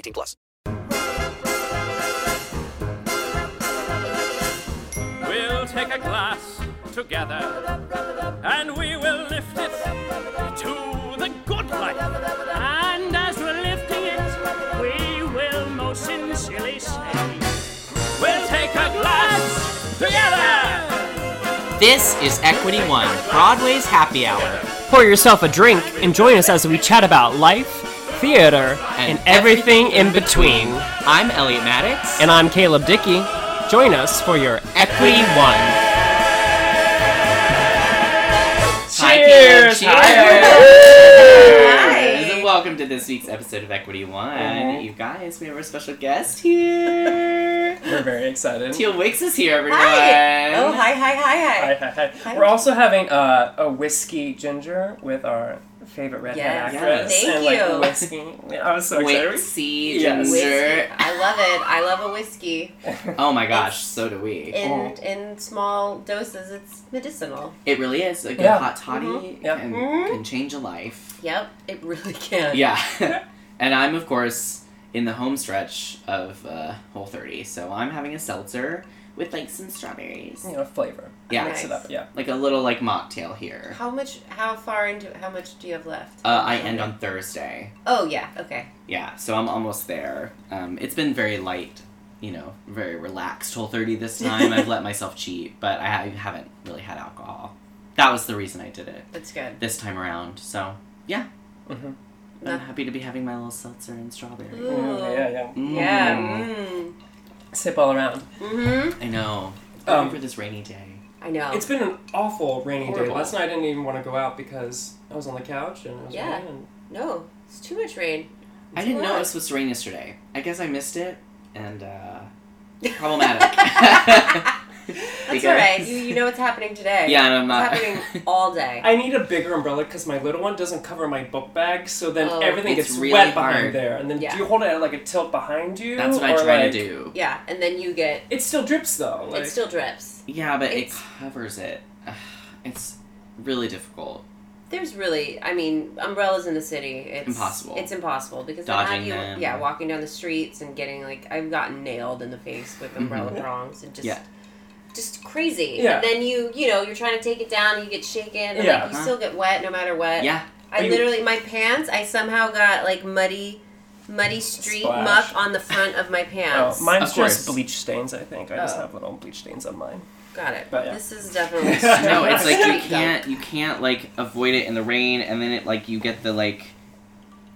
18 plus. We'll take a glass together and we will lift it to the good life. And as we're lifting it, we will most sincerely say, We'll take a glass together. This is Equity One, Broadway's happy hour. Pour yourself a drink and join us as we chat about life, theater, and, everything in between. I'm Elliot Maddox. And I'm Caleb Dickey. Join us for your Equity One. Hi, Caleb. Cheers! Cheers! Hi. And welcome to this week's episode of Equity One. You guys, we have our special guest here. We're very excited. Teal Wicks is here, everyone. Hi. Oh, hi, hi, hi, Hi, hi. hi, hi. Hi. We're also having uh, a whiskey ginger with our favorite redhead Yes. actress. Thank and like you. whiskey. I was so excited. Wixie Yes. Ginger. Whiskey. I love it. I love a whiskey. Oh my gosh, so do we. In in small doses, it's medicinal. It really is. A good Yeah. hot toddy Mm-hmm. Yeah. can, Mhm. can change a life. Yep, it really can. Yeah. and I'm, of course, in the home stretch of uh, Whole 30, so I'm having a seltzer with like some strawberries. You know, flavor. Yeah. Mix it up, yeah. Like a little like mocktail here. How much? How far into? How much do you have left? Uh, I end on Thursday. Oh yeah. Okay. Yeah, so I'm almost there. Um, it's been very light, you know, very relaxed Whole 30 this time. I've let myself cheat, but I haven't really had alcohol. That was the reason I did it That's good. this time around. So, yeah. Mhm. I'm happy to be having my little seltzer and strawberry. Mm, yeah, yeah. Mm. Yeah. Mm. Sip all around. Mm-hmm. I know. Um, Um, for this rainy day. I know. It's been an awful rainy day. Horrible. Last night I didn't even want to go out because I was on the couch and it was Yeah. raining. no. It's too much rain. I didn't know it was supposed to rain yesterday. I guess I missed it, and uh, problematic. That's all right. You you know what's happening today. Yeah, and I'm not. It's happening all day. I need a bigger umbrella because my little one doesn't cover my book bag, so then Oh. everything gets really wet hard. behind there. And then Yeah. do you hold it at like a tilt behind you? That's what I or, try like- to do. yeah, and then you get. It still drips though. Like, it still drips. Yeah, but it covers it. It's really difficult. There's really, I mean, umbrellas in the city. It's Impossible. It's impossible because Dodging you, them. yeah, walking down the streets and getting like I've gotten nailed in the face with umbrella mm-hmm. prongs and just, Yeah. Just crazy. Yeah. And then you, you know, you're trying to take it down, and you get shaken, and Yeah. like you still get wet no matter what. Yeah. I You- literally my pants. I somehow got like muddy, muddy street Splash. muck on the front of my Oh, pants. mine's Of course. just bleach stains. I think I just Oh. have little bleach stains on mine. Got it. But, yeah. This is definitely No, it's like you can't you can't like avoid it in the rain, and then it like you get the like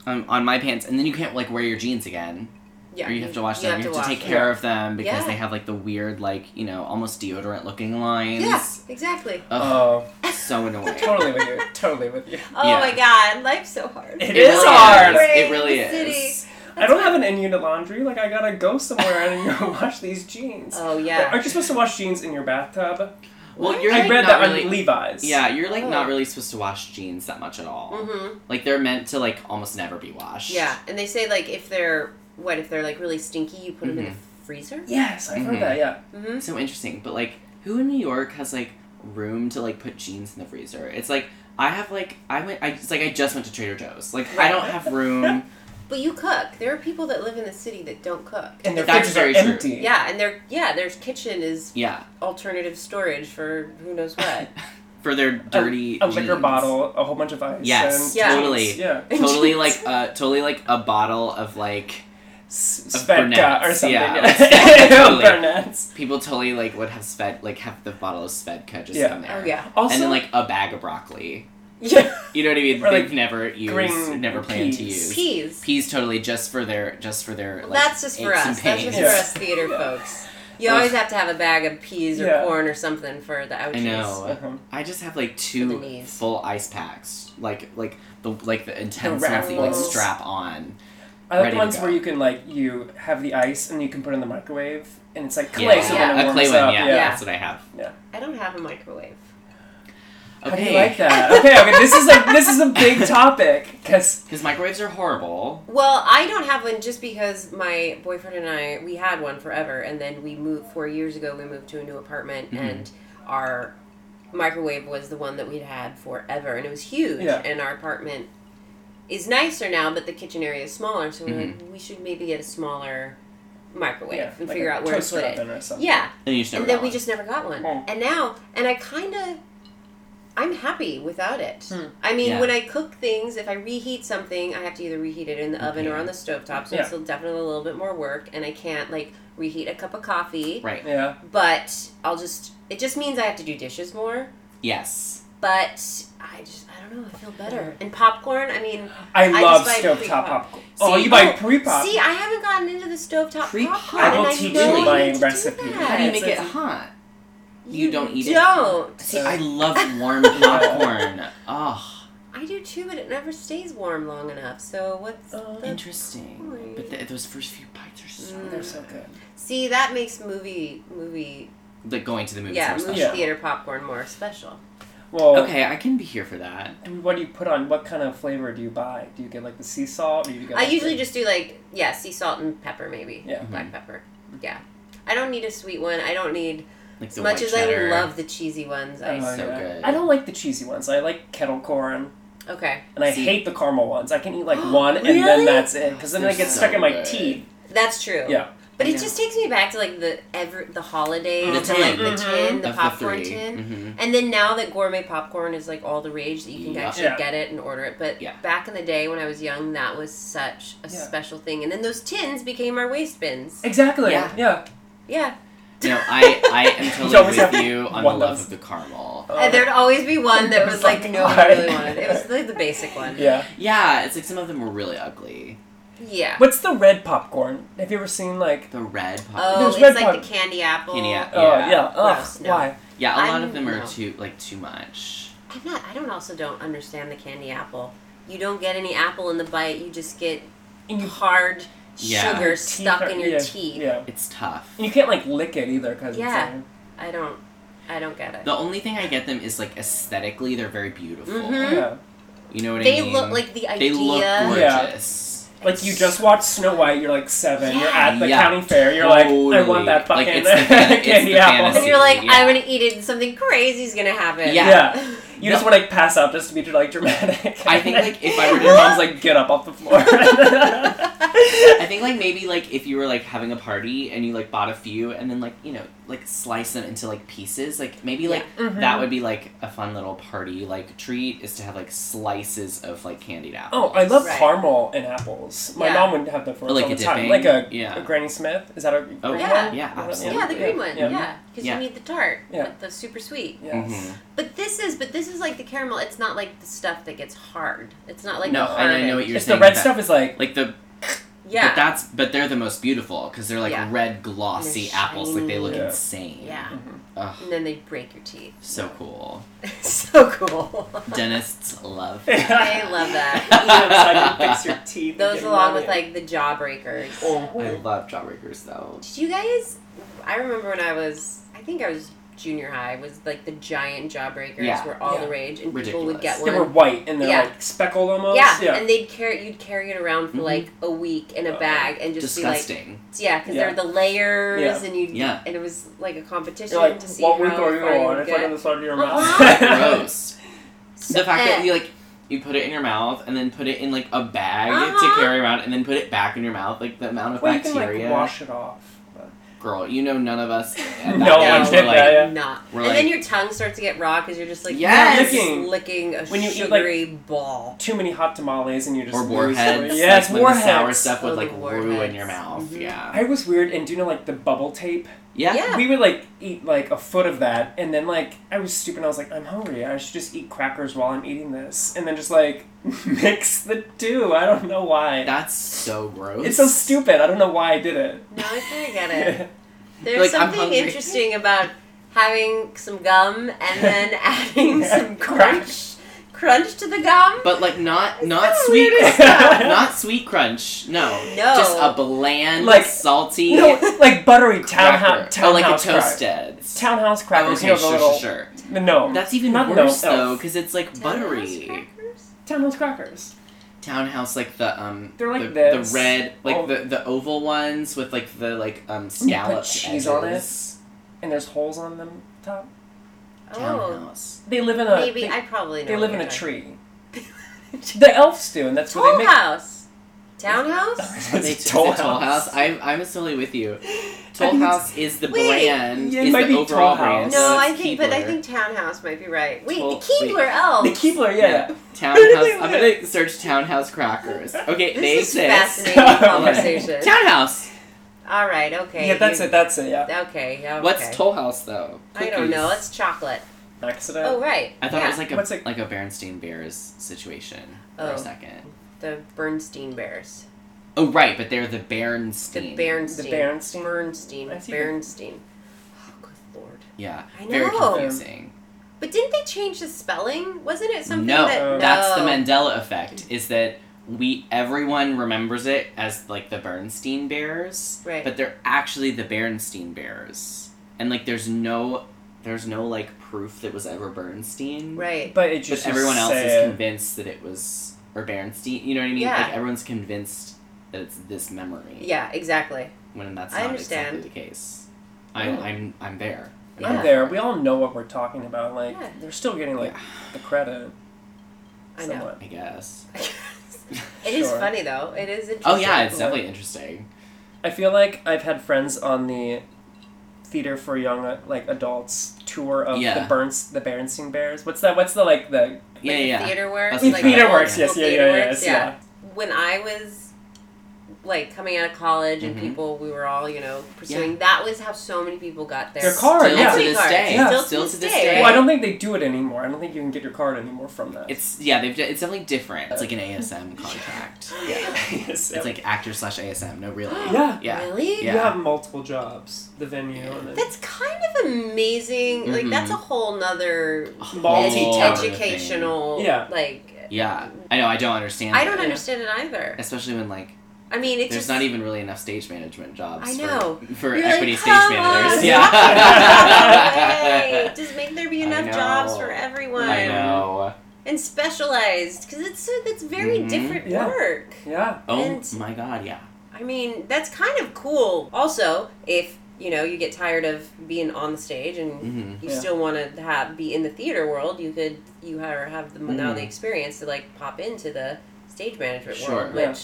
um, on my pants, and then you can't like wear your jeans again. Yeah, or you have to wash them. have You have to wash take them. care of them because Yeah. they have like the weird like you know almost deodorant looking lines. Yeah, exactly. Ugh, Oh, so annoying. totally with you. Totally with you. Oh Yeah. my god, life's so hard. It It is really hard. Is. It really the city. is. I don't have an in-unit laundry. Like I gotta go somewhere and go wash these jeans. Oh Like, yeah. Aren't you supposed to wash jeans in your bathtub? Well, you're I like, read not that really, on Levi's. Yeah, you're like not Oh. really supposed to wash jeans that much at all. Mhm. Like they're meant to like almost never be washed. Yeah, and they say like if they're what if they're like really stinky, you put them in the freezer. Yes, I've Mhm. heard that. Yeah. Mm-hmm. So interesting, but like, who in New York has like room to like put jeans in the freezer? It's like I have like I went. I it's like I just went to Trader Joe's. Like I don't have room. But you cook. There are people that live in the city that don't cook. And their That's fridges very are true. empty. Yeah, and their yeah, their kitchen is yeah, alternative storage for who knows what. for their dirty a, a liquor bottle, a whole bunch of ice. Yes, and Yeah. totally. Yeah. Totally like uh totally like a bottle of like S- Of Svedka or something. yeah, Yeah. like totally. People totally like would have Sved like have the bottle of Svedka just Yeah. in there. Oh yeah. Also, and then like a bag of broccoli. yeah. You know what I mean? Or, They've like, never used, never planned to peas. use Peas. Peas totally just for their just for their. Like, That's just for aches and us. That's just pains. for us theater folks. You always have to have a bag of peas or Yeah. corn or something for the ouchies. I know. Uh-huh. I just have like two full ice packs, like like the like the intense The ones that you like strap on. I like the ones where you can like you have the ice and you can put it in the microwave and it's like clay, Yeah, so Yeah. then it a warms clay one. up. Yeah, Yeah. that's what I have. yeah. I don't have a microwave. How Okay. do you like that? Okay, okay. This is like this is a big topic because Because microwaves are horrible. Well, I don't have one just because my boyfriend and I we had one forever, and then we moved four years ago. We moved to a new apartment, Mhm. and our microwave was the one that we'd had forever, and it was huge. Yeah. And our apartment is nicer now, but the kitchen area is smaller, so we're Mm-hmm. like, we should maybe get a smaller microwave yeah, and like figure out where to put it. or something. Yeah, And you just never and then got we one. just never got one. Hmm. And now, and I kind of, I'm happy without it. Hmm. I mean, Yeah. when I cook things, if I reheat something, I have to either reheat it in the oven or on the stovetop, so Yeah. it's still definitely a little bit more work, and I can't like reheat a cup of coffee. Right. Yeah. But I'll just, it just means I have to do dishes more. Yes. But I just, I don't know, I feel better. And popcorn, I mean, I I love stovetop pre-pop. popcorn. Oh, See, you buy oh, pre-pop. See, I haven't gotten into the stovetop Pre-pop. popcorn. I will and teach know you my need to do recipe. How do you make it hot? You don't eat it? Don't. See, I love warm popcorn. Oh, I do too, but it never stays warm long enough. So what's Oh. the... interesting. But th those first few bites are so Mm. They're so good. See, that makes movie movie like going to the movies yeah movie special. theater popcorn more special. Well, Okay, I can be here for that. and what do you put on? What kind of flavor do you buy? Do you get like the sea salt, or do you get? I usually the- just do like yeah sea salt and pepper maybe Yeah. black mm-hmm. pepper. Yeah, I don't need a sweet one. I don't need Like as much as cheddar. I love the cheesy ones. I Oh, so yeah. good. I don't like the cheesy ones. I like kettle corn, okay. and I See- hate the caramel ones. I can eat like one, and then that's it. Because then They're they get so stuck in my good. teeth. That's true. Yeah. But it Yeah. just takes me back to like the ever the holidays, The and like the tin, the Of popcorn three. tin, Mhm. and then now that gourmet popcorn is like all the rage that you can Yeah. actually Yeah. get it and order it. But Yeah. back in the day when I was young, that was such a Yeah. special thing. And then those tins became our waste bins. Exactly. Yeah. Yeah. Yeah, No, I I am totally with you on the love of the caramel. Oh. and there'd always be one that was like Fucking nobody really wanted. It was like the basic one. Yeah. Yeah, it's like some of them were really ugly. Yeah. What's the red popcorn? Have you ever seen like? The red pop. Oh, There's it's red like pop- the candy apple. Candy apple. Oh Yeah. yeah. Ugh. Gross, no. Why? Yeah, a lot I'm- of them are no. too like too much. I'm not. I don't also don't understand the candy apple. You don't get any apple in the bite. You just get you hard Yeah. sugar Teeth stuck are- in your yeah, teeth. Yeah. It's tough. And you can't like lick it either because Yeah. it's. I don't. I don't get it. The only thing I get them is like aesthetically, they're very beautiful. Like, Mhm. yeah. You know what They I mean? They look like the they idea. look Yeah. gorgeous. Like you just watched Snow White, you're like seven, you're at the Yeah. county fair, you're like, I want that Like, fucking it's the fan- it's candy the apple. fantasy. and you're like, Yeah. I'm gonna eat it. and Something crazy's gonna happen. Yeah. Yeah. You just No. want to pass out just to be like dramatic. I think, like, if I were to- your mom's like, get up off the floor. I think like maybe like if you were like having a party and you like bought a few and then like you know like slice them into like pieces like maybe like Mhm. that would be like a fun little party like treat is to have like slices of like candied apples. oh, I love Right. caramel and apples. My Yeah. mom would have them for us Or like all a the time. dipping. Like a, Yeah. a Granny Smith. Is that a green Oh, one? yeah. Yeah, absolutely. Yeah, the green one. Yeah. Yeah, because Yeah. you need the tart. Yeah. But the super sweet. Yes. Mhm. But this is, but this is like the caramel. It's not like the stuff that gets hard. It's not like No, the and I hardened. know what you're It's saying. the red that- stuff is like, like the Yeah. but that's but they're the most beautiful because they're like Yeah. red glossy apples like they look shiny. insane. yeah. Ugh, And then they break your teeth. so cool. so cool. Dentists love. they love that. you know, so I can fix your teeth. Those along with like the jawbreakers. Oh, I love jawbreakers though. Did you guys? I remember when I was, I think I was junior high, was like the giant jawbreakers Yeah. were all Yeah. the rage, and people would Ridiculous. get They were white and they're Yeah. like speckled almost. yeah, yeah. and they'd carry you'd carry it around for Mhm. like a week in a Uh, bag and just be like, Disgusting. yeah, because Yeah. they're the layers, Yeah. and you Yeah. and it was like a competition like, to see what how week are you far you on? would It's like get. on the side of your Uh-huh. mouth. Gross. the fact Eh. that you like you put it in your mouth and then put it in like a bag Uh-huh. to carry around and then put it back in your mouth like the amount of well, you can like wash it off. But- girl, you know none of us. At No that one age did were like, that, yeah. Not. We're and like- then your tongue starts to get raw because you're just like Yes! licking, licking a When you eat, like- sugary ball. Too many hot tamales and you just Or lose warheads. the- Yes, like, when warheads. The sour stuff would Oh, the like ruin warheads. your mouth. Mm-hmm. Yeah. I was weird, and do you know like the bubble tape? Yeah. Yeah. We would like eat like a foot of that, and then like I was stupid. I was like, I'm hungry. I should just eat crackers while I'm eating this, and then just like mix the two. I don't know why. That's so gross. It's so stupid. I don't know why I did it. No, I kind of get it. There's Like, something interesting about having some gum and then adding some crunch, crunch to the gum. But like not not the sweet, not sweet crunch. No, No. just a bland, Like- salty No, like buttery cracker. townhouse. oh, like a townhouse crack- toasted. Townhouse Oh, crackers. okay, you know sure, little. sure, sure. No, That's even Not worse no, though, because it's like buttery. Crackers? townhouse crackers. Townhouse, like the um, They're like the, this. the red, like Oh. the the oval ones with like the like um You put scalloped cheese on it? And there's holes on them top. Oh, Townhouse. They live in a. maybe They, I probably know. they live in a tree. the elves do, and that's where Toll they make. House. Townhouse? Are It's is Toll Toll House. House? I'm I'm totally with you. Toll think it's- House is the Wait, brand. yeah, it is might the be overall Toll brand. House. so No, it's I think, but I think Townhouse might be right. Wait, Toll- the Keebler wait. elves. The Keebler, yeah. Townhouse. I'm gonna search Townhouse crackers. Okay, This they is exist. fascinating conversation. Townhouse. All right, okay. Yeah, that's you- it. That's it. Yeah. Okay, yeah. What's. Toll House though? I don't know. It's chocolate. Accident. Oh, right. I thought yeah. it was like a What's it- like a Berenstain Bears situation for Oh. a second. the Bernstein Bears. Oh right, but they're the Bernstein. The Bernstein. The Bernstein? Bernstein. Bernstein. Oh, good lord. Yeah, I very confusing. But didn't they change the spelling? Wasn't it something no, that no? that's the oh. Mandela effect. Is that we everyone remembers it as like the Bernstein Bears, Right. but they're actually the Bernstein Bears, and like there's no there's no like proof that was ever Bernstein, Right. But it But just everyone else is convinced that it was or Bernstein. You know what I mean? Yeah. Like everyone's convinced that it's this memory. Yeah, exactly. When that's I not understand. exactly the case. I, Yeah. I'm I'm there. Yeah. I'm there. We all know what we're talking about. Like Yeah. they're still getting like the credit. I know. I guess. It is Sure. funny though. It is interesting. Oh yeah, it's definitely interesting. I feel like I've had friends on the theater for young uh, like adults tour of Yeah. the Burns the Berenstein Bears. What's that? What's the like the Yeah, yeah. yeah. Theater works. That's like, theater works? yeah. Yes, yeah, Theater yeah, works, yeah. When I was like coming out of college and Mhm. people we were all you know pursuing that was how so many people got their Their card, Still yeah. to this cards. day. Yeah. Still, Still to this day. day. Well, I don't think they do it anymore. I don't think you can get your card anymore from that. It's yeah, they've it's definitely different. It's like an ASM contract. Yeah. yes, It's like actor slash ASM. No, really. Yeah. Yeah. Really? Yeah. you have multiple jobs. The venue and then That's kind of amazing. Like Mhm. that's a whole nother multi Whole edu- other educational. Yeah. Like Yeah. I know. I don't understand. I don't it. understand it either. Especially when like I mean, it's there's just not even really enough stage management jobs. I know. For, You're equity like, stage "Come managers. on, Yeah. Hey, just make there be enough jobs for everyone. I know. And specialized because it's it's very Mhm. different Yeah. work. yeah. Oh And- my god. Yeah. I mean, that's kind of cool. Also, if you know you get tired of being on the stage and Mhm. you Yeah. still want to have be in the theater world, you could you have, have the, now Mhm. the experience to like pop into the stage management Sure. world, Yeah.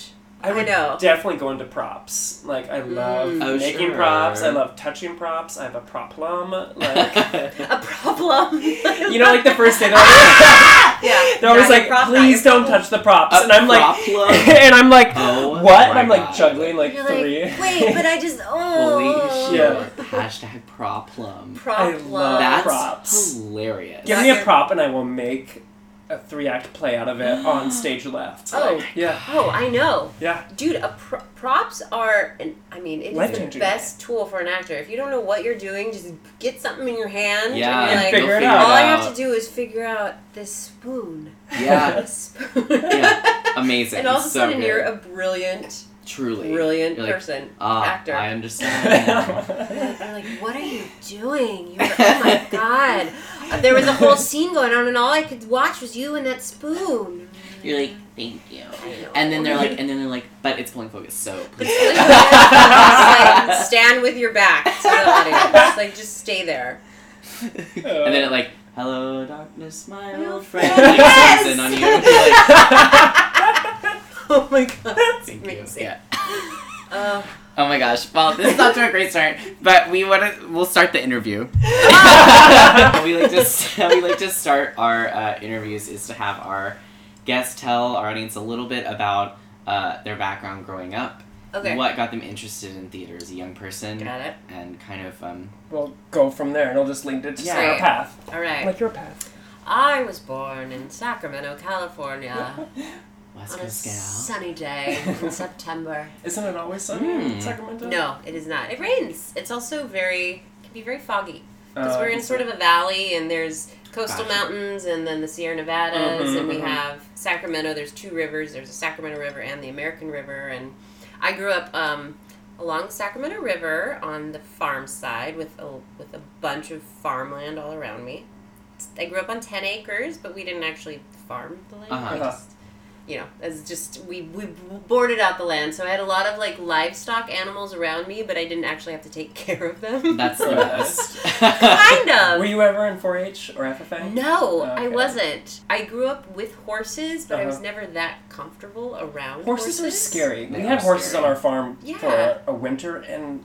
Which I would know. definitely go into props. Like I love Mm. Oh, making sure. props. I love touching props. I have a prop plum. Like a problem. you know, like the first day they're always, yeah, they're always not your like, prop, please don't problem." touch the props, A and I'm like, plum? and I'm like, Oh what? And I'm like God. juggling like You're three. like, wait, but I just oh. Holy shit. Yeah. Hashtag problem. Prop I love. love That's props. hilarious. Give me a prop, and I will make a three act play out of it on stage left. Oh. Like, yeah, Oh, I know. yeah. Dude, a pro- props are, an, I mean, it is the Life-changing. best tool for an actor. If you don't know what you're doing, just get something in your hand. Yeah. And you're like, Figure it out. all I have to do is figure out this spoon. Yeah. This spoon. Yeah. Amazing. and all of a So sudden, good. you're a brilliant, Truly. brilliant You're like, person, Ah, actor. I understand. I'm like, what are you doing? You're, oh my god. Uh, There was a whole scene going on, and all I could watch was you and that spoon. You're like, thank you. And then they're like, and then they're like, but it's pulling focus, so please. it's really good. Just, like, stand with your back to the audience. Like, just stay there. and then it like, hello darkness, my old friend. Yes! on you. You're like, Oh my god. That's thank you. Yeah. Uh, Oh my gosh. Well, this is not to a great start, but we want to. We'll start the interview. How we like to how we like to start our uh, interviews is to have our guests tell our audience a little bit about uh, their background growing up, okay. what got them interested in theater as a young person, Got it. and kind of um, We'll go from there, and it'll just link it to just Yeah. our path, All right. like your path. I was born in Sacramento, California, West on a Coast gal. sunny day in September. Isn't it always sunny in Mm. Sacramento? No, it is not. It rains. It's also very can be very foggy because Uh, we're in sort of a valley and there's coastal Gotcha. mountains and then the Sierra Nevadas Mhm, and we mhm. have Sacramento. There's two rivers. There's the Sacramento River and the American River and I grew up um, along the Sacramento River on the farm side with a with a bunch of farmland all around me. I grew up on ten acres, but we didn't actually farm the land. Uh-huh. We just you know, as just we we boarded out the land, so I had a lot of like livestock animals around me, but I didn't actually have to take care of them. That's the best. kind of. Were you ever in 4-H or FFA? no, I wasn't. I grew up with horses, but I was Uh-huh. never that comfortable around Horses are scary. They we had horses scary. on our farm Yeah. for a, a winter, and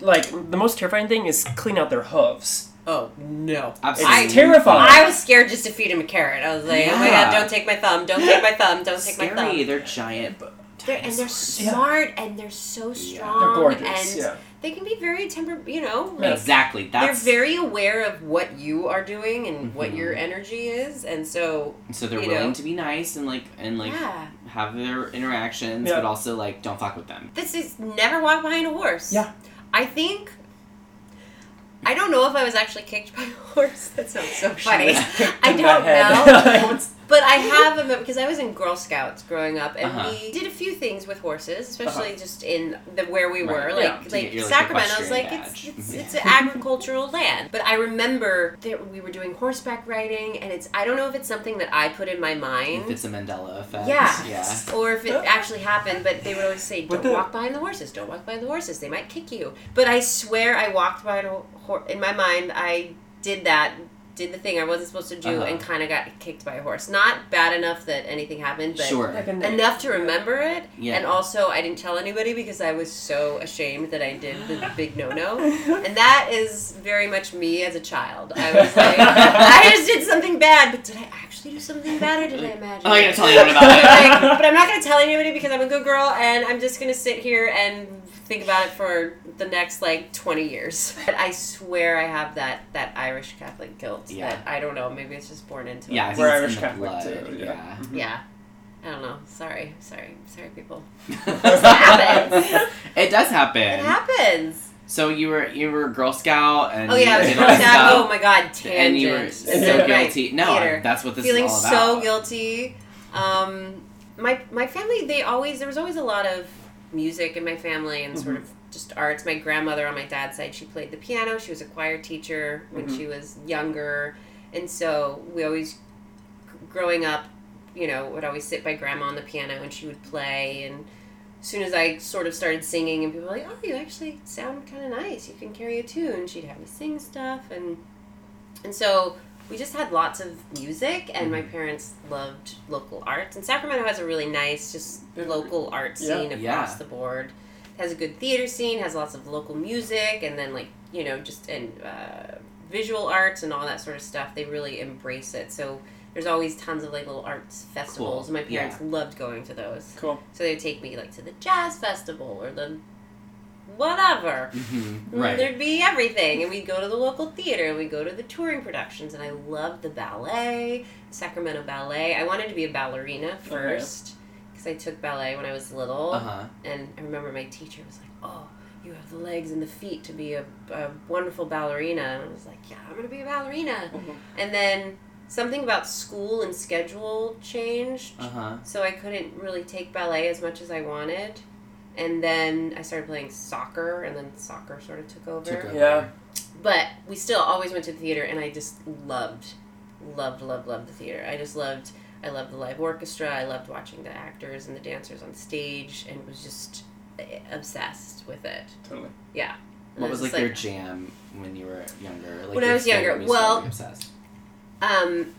like the most terrifying thing is clean out their hooves. Oh no! Absolutely. It's terrifying. I was scared just to feed him a carrot. I was like, oh my god, don't take my thumb, don't take my thumb, don't take my Scary. thumb. They're giant. They're, and they're Yeah. smart and they're so strong They're gorgeous. and yeah. they can be very temper. You know, like, Exactly. That's they're very aware of what you are doing and what Mhm. your energy is, and so so they're you willing know. to be nice and like and like yeah. have their interactions, Yeah. but also like don't fuck with them. This is never walk behind a horse. Yeah. I think. I don't know if I was actually kicked by a horse. That sounds so funny. I don't know. What's- But I have a because I was in Girl Scouts growing up, and Uh-huh. we did a few things with horses, especially just in the where we were, Right, like yeah, like get your, like, Sacramento's like equestrian it's it's, Mhm. it's an agricultural land. But I remember that we were doing horseback riding, and it's I don't know if it's something that I put in my mind. If it's a Mandela effect. Yeah. Yeah. or if it actually happened, but they would always say, "Don't the- walk behind the horses. Don't walk behind the horses. They might kick you." But I swear, I walked by a horse. In my mind, I did that, did the thing I wasn't supposed to do, Uh-huh. and kind of got kicked by a horse. Not bad enough that anything happened, but Sure. Enough to remember it. Yeah. And also, I didn't tell anybody because I was so ashamed that I did the big no no. And that is very much me as a child. I was like, I just did something bad, but did I actually do something bad, or did I imagine? Oh, you're it? gonna tell anyone about it. like, but I'm not gonna tell anybody because I'm a good girl, and I'm just gonna sit here and think about it for the next like 20 years. But I swear I have that that Irish Catholic guilt. Yeah. That I don't know. Maybe it's just born into Yeah, it. think We're Irish Catholic blood. too, yeah. Yeah. Yeah. I don't know. Sorry. Sorry. Sorry, people. happens. it does happen. It happens. So you were you were a Girl Scout and Oh yeah, I was Girl Scout. stuff, Oh my god, tangent. and you were so guilty. No, Theater. that's what this Feeling is all about. so guilty. Um, my my family, they always there was always a lot of music in my family and sort Mm-hmm. of just arts. My grandmother on my dad's side, she played the piano. She was a choir teacher when Mm-hmm. she was younger, and so we always, growing up, you know, would always sit by grandma on the piano and she would play and. As soon as I sort of started singing, and people were like, "Oh, you actually sound kind of nice. You can carry a tune." She'd have me sing stuff, and and so we just had lots of music, and my parents loved local arts. And Sacramento has a really nice, just local art Yeah. scene across Yeah. the board. It has a good theater scene, has lots of local music, and then like you know just and uh, visual arts and all that sort of stuff. They really embrace it. So there's always tons of like little arts festivals, Cool. and my parents Yeah. loved going to those. Cool. So they would take me like to the jazz festival or the whatever. Mhm, Right. There'd be everything, and we'd go to the local theater, and we'd go to the touring productions, and I loved the ballet, Sacramento Ballet. I wanted to be a ballerina first because I took ballet when I was little, Uh huh. and I remember my teacher was like, "Oh, you have the legs and the feet to be a, a wonderful ballerina," and I was like, "Yeah, I'm gonna be a ballerina." And then something about school and schedule changed, Uh huh. so I couldn't really take ballet as much as I wanted. And then I started playing soccer, and then soccer sort of took over. Took over. Yeah. But we still always went to the theater, and I just loved, loved, loved, loved the theater. I just loved. I loved the live orchestra. I loved watching the actors and the dancers on stage, and was just eh, obsessed with it. Totally. Yeah. And What I was just like your jam when you were younger? Like When I was younger, well- obsessed. Um,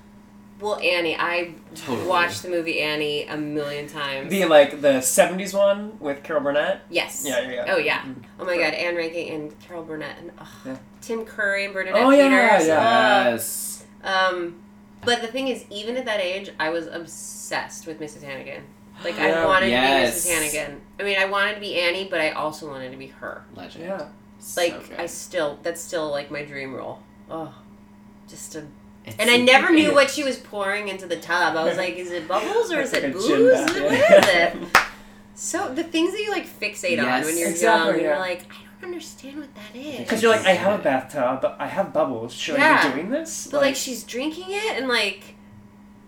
Well, Annie, I Totally. watched the movie Annie a million times. The like the '70s one with Carol Burnett. yes. Yeah, yeah, yeah. Oh yeah. Oh my God, Ann Reinking and Carol Burnett and ugh, Yeah. Tim Curry and Bernadette Oh, yeah, Peters. yeah. ugh. Yes. Um, but the thing is, even at that age, I was obsessed with Mrs. Hannigan. Like I Yeah. wanted Yes. to be Mrs. Hannigan. I mean, I wanted to be Annie, but I also wanted to be her. Legend. Yeah. Like good. I still, that's still like my dream role. Oh, just to. It's And I never knew what she was pouring into the tub. I was like, is it bubbles or is it a booze? gin What bath, is yeah. it? So the things that you like fixate on when you're Exactly, young, yeah. you're like, I don't understand what that is. Because you're like, I have a bathtub, but I have bubbles. Should I be doing this? But like she's drinking it and like,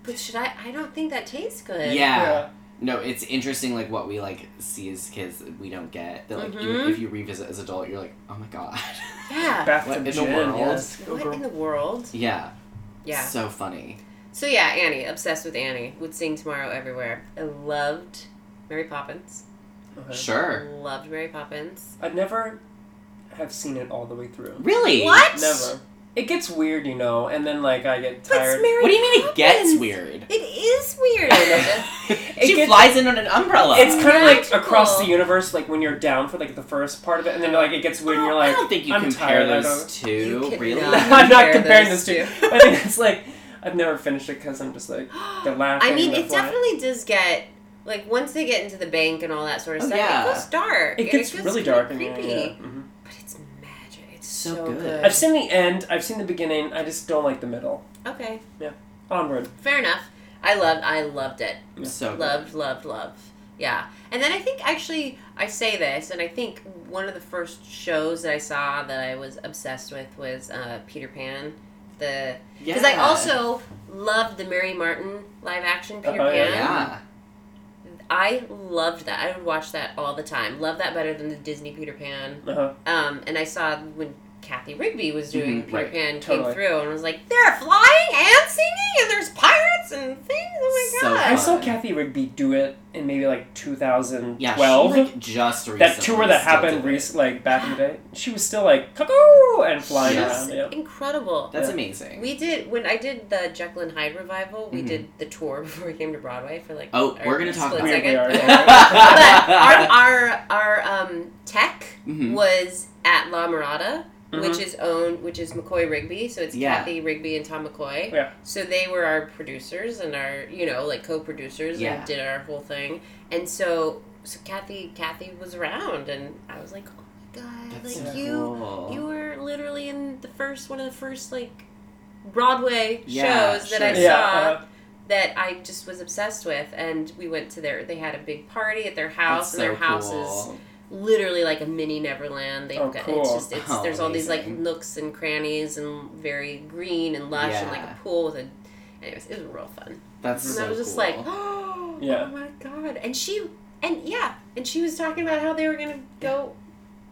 but should I? I don't think that tastes good. Yeah. Yeah. No, it's interesting. Like what we like see as kids, that we don't get. That like even Mhm. if you revisit as adult, you're like, oh my god. Yeah. bathtub What in the gin. world? Yes. What in the world? yeah. Yeah. So funny. So yeah, Annie, obsessed with Annie. Would sing tomorrow everywhere. I loved Mary Poppins. Okay. Sure. Loved Mary Poppins. I never have seen it all the way through. Really? What? Never. It gets weird, you know, and then like I get tired. it's What do you mean it gets weird? It is weird. she gets- flies in on an umbrella. It's kind of like across the universe, like when you're down for like the first part of it, and then like it gets weird, and you're oh, like, I don't think you I'm compare tired. I those two. You cannot. really? I'm not comparing those those two. two. I think it's like I've never finished it because I'm just like they're laughing. I mean, it flying. definitely does get like once they get into the bank and all that sort of Oh, stuff. yeah. It goes dark. It gets gets really kinda dark and yeah, creepy. yeah. But it's magic. It's So so, good. good. I've seen the end. I've seen the beginning. I just don't like the middle. Okay, Yeah. Onward. fair enough. I loved. I loved it. So good. loved, loved, loved. Yeah. And then I think actually I say this, and I think one of the first shows that I saw that I was obsessed with was uh, Peter Pan. The because I also loved the Mary Martin live action Peter Oh, yeah, Pan. Yeah. I loved that. I would watch that all the time. Love that better than the Disney Peter Pan. Uh-huh. Um, and I saw when Cathy Rigby was doing Mhm, Peter right. Pan Totally. came through and was like, they're flying and singing and there's pirates and things. Oh my So god! I saw fun. Cathy Rigby do it in maybe like Yeah. 2012. She like just recently that tour that happened did rec- like back in the day. She was still like cuckoo and flying Yes. around. Yeah. Incredible. That's Yeah. amazing. We did when I did the Jekyll and Hyde revival. We Mhm. did the tour before we came to Broadway for like. Oh, we're gonna talk split about We- we second. but our our our um, tech Mhm. was at La Mirada, Mhm. which is owned, which is McCoy Rigby. So it's Yeah. Cathy Rigby and Tom McCoy. Yeah. So they were our producers and our you know like co-producers Yeah. and did our whole thing. And so so Cathy Cathy was around and I was like, oh my god, That's like so you cool. you were literally in the first one of the first like Broadway Yeah, shows that I sure. Yeah, saw uh-huh. that I just was obsessed with and we went to their they had a big party at their house That's and their so house cool. is literally like a mini Neverland. They've Oh, got cool. it's just it's Oh, there's all these like nooks and crannies and very green and lush and like a pool with a anyways, it was real fun. That's And so I was just cool. like, oh, Yeah. my god. And she and yeah, and she was talking about how they were gonna go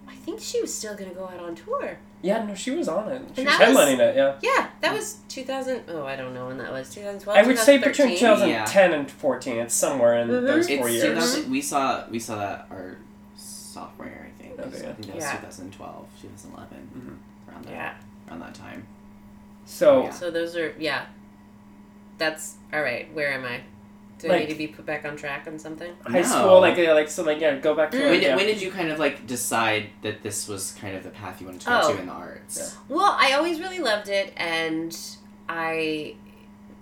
I think she was still gonna go out on tour. Yeah, no, she was on it. She And was that was- headlining it, yeah. Yeah, that was 2000. Oh, I don't know when that was. 2012. I would say between 2013? 2010 and 14. It's somewhere in Mhm. those it's four years. we saw we saw that our sophomore year, I think. Okay, So I yeah. think that was Yeah. 2012, 2011, around that Yeah. around that time. So, Yeah. So those are yeah. That's all right. Where am I? Do I Like- need to be put back on track on something? high No. school, like, yeah, like, so, like, yeah, go back to Mm. like, When, did, yeah. when did you kind of like decide that this was kind of the path you wanted to go Oh. to in the arts? Well, I always really loved it, and I,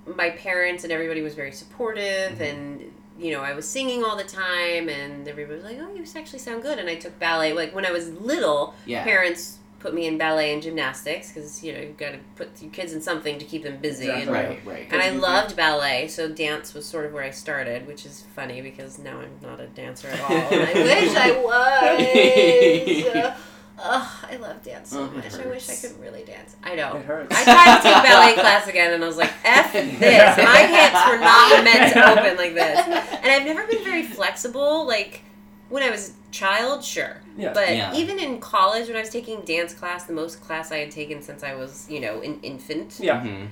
my parents and everybody was very supportive, Mm-hmm. and you know I was singing all the time, and everybody was like, "Oh, you actually sound good." And I took ballet. Like when I was little, Yeah. parents put me in ballet and gymnastics because you know you've got to put your kids in something to keep them busy. Exactly. And, Right, right. and I Because you loved ballet, so dance was sort of where I started, which is funny because now I'm not a dancer at all. and I wish I was. Ugh, I love dance so Oh, it much. I wish I could really dance. I know. It hurts. I tried to take ballet class again, and I was like, "F this! My hips were not meant to open like this." And I've never been very flexible. Like when I was a child, sure, Yeah. but Yeah. even in college, when I was taking dance class, the most class I had taken since I was, you know, an infant. Yeah. Mhm.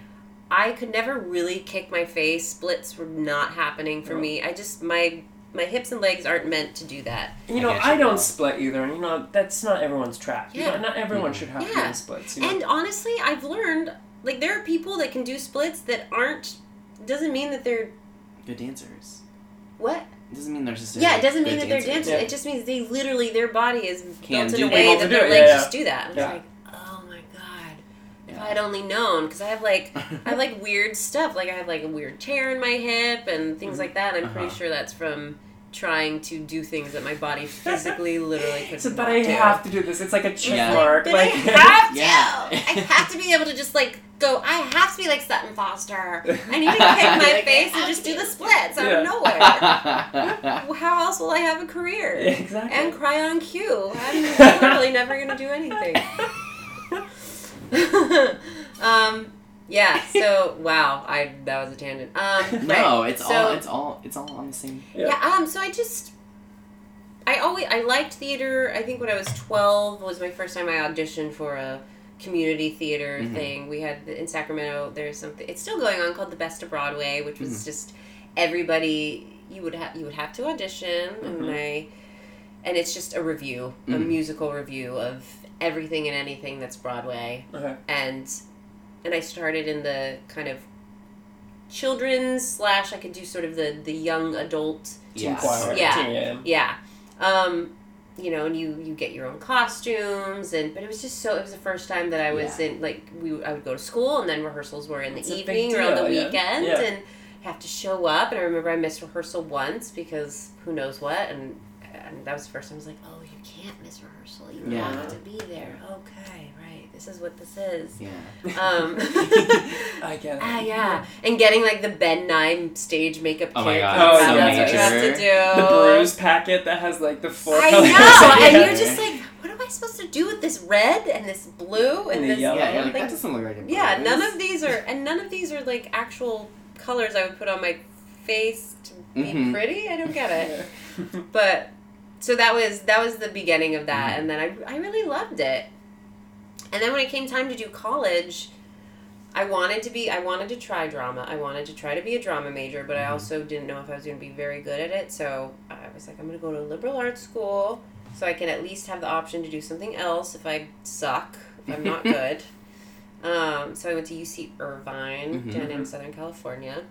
I could never really kick my face. Splits were not happening for No. me. I just my my hips and legs aren't meant to do that. You know, I I, don't split either, and you know that's not everyone's track. You Yeah. know, not everyone should have to Yeah. splits. You know? And honestly, I've learned like there are people that can do splits that aren't doesn't mean that they're Good dancers. what. It doesn't mean they're just. Yeah, it doesn't mean good that they're dancers. Yeah. It just means they literally their body is Can built in do a that. way that their legs yeah, just do that. It's Yeah. like, oh my god. If Yeah. I had only known, because I have like I have like weird stuff. Like I have like a weird tear in my hip and things like that. I'm pretty Uh-huh. sure that's from trying to do things that my body physically literally could So, not but I do. have to do this. It's like a check Yeah. mark. But like, I have to. Yeah. I have to be able to just like go. I have to be like Sutton Foster. I need to kick my Like, face and just do the splits out Yeah. of nowhere. How else will I have a career? exactly. And cry on cue. I'm literally never gonna do anything. um. Yeah. So wow. I that was a tangent. Um. no, right, it's so, all it's all it's all on the same. Yeah. yeah. Um. So I just. I always I liked theater. I think when I was twelve was my first time I auditioned for a community theater Mhm. thing. We had in Sacramento. There's something. It's still going on called the Best of Broadway, which was Mhm. just everybody. You would have you would have to audition, and Mhm. I. And it's just a review, a Mhm. musical review of everything and anything that's Broadway Okay. and and I started in the kind of children's slash I could do sort of the the young adult Teen Yeah. choir. Yeah. Yeah. yeah um you know and you you get your own costumes and but it was just so it was the first time that I was Yeah. in like we I would go to school and then rehearsals were in the It's evening or on the deal, yeah. weekend Yeah. and have to show up and I remember I missed rehearsal once because who knows what and and that was the first time I was like oh you can't miss rehearsal you Yeah. have to be there okay right this is what this is Yeah. um, I get it. ah, yeah, and getting like the Ben Nye stage makeup Oh my kit. God, it's that's so what you have to do. The bruise packet that has like the four I colors. know, and you're just like, what am I supposed to do with this red and this blue and, And this? yellow. Yeah, you're like, like- that doesn't look like a yeah, bruise. none of these are, and none of these are like actual colors I would put on my face to be Mhm. pretty. I don't get it. but so that was that was the beginning of that Mhm. and then I, I really loved it and then when it came time to do college i wanted to be i wanted to try drama. I wanted to try to be a drama major but i Mhm. also didn't know if i was going to be very good at it. So i was like i'm going to go to a liberal arts school so i can at least have the option to do something else if i suck. If i'm not good. Um, so i went to uc irvine Mhm. down in southern california.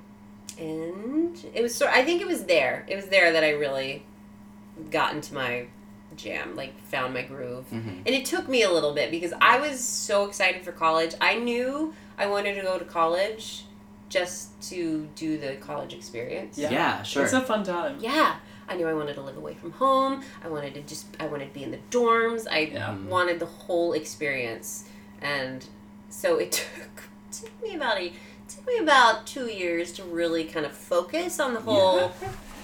And it was sort i think it was there. It was there that i really got into my jam like found my groove Mhm. and it took me a little bit because i was so excited for college i knew i wanted to go to college just to do the college experience Yeah. Yeah, sure. It's a fun time. yeah i knew i wanted to live away from home i wanted to just i wanted to be in the dorms i Yeah. Mhm. wanted the whole experience and so it took took me about a took me about two years to really kind of focus on the whole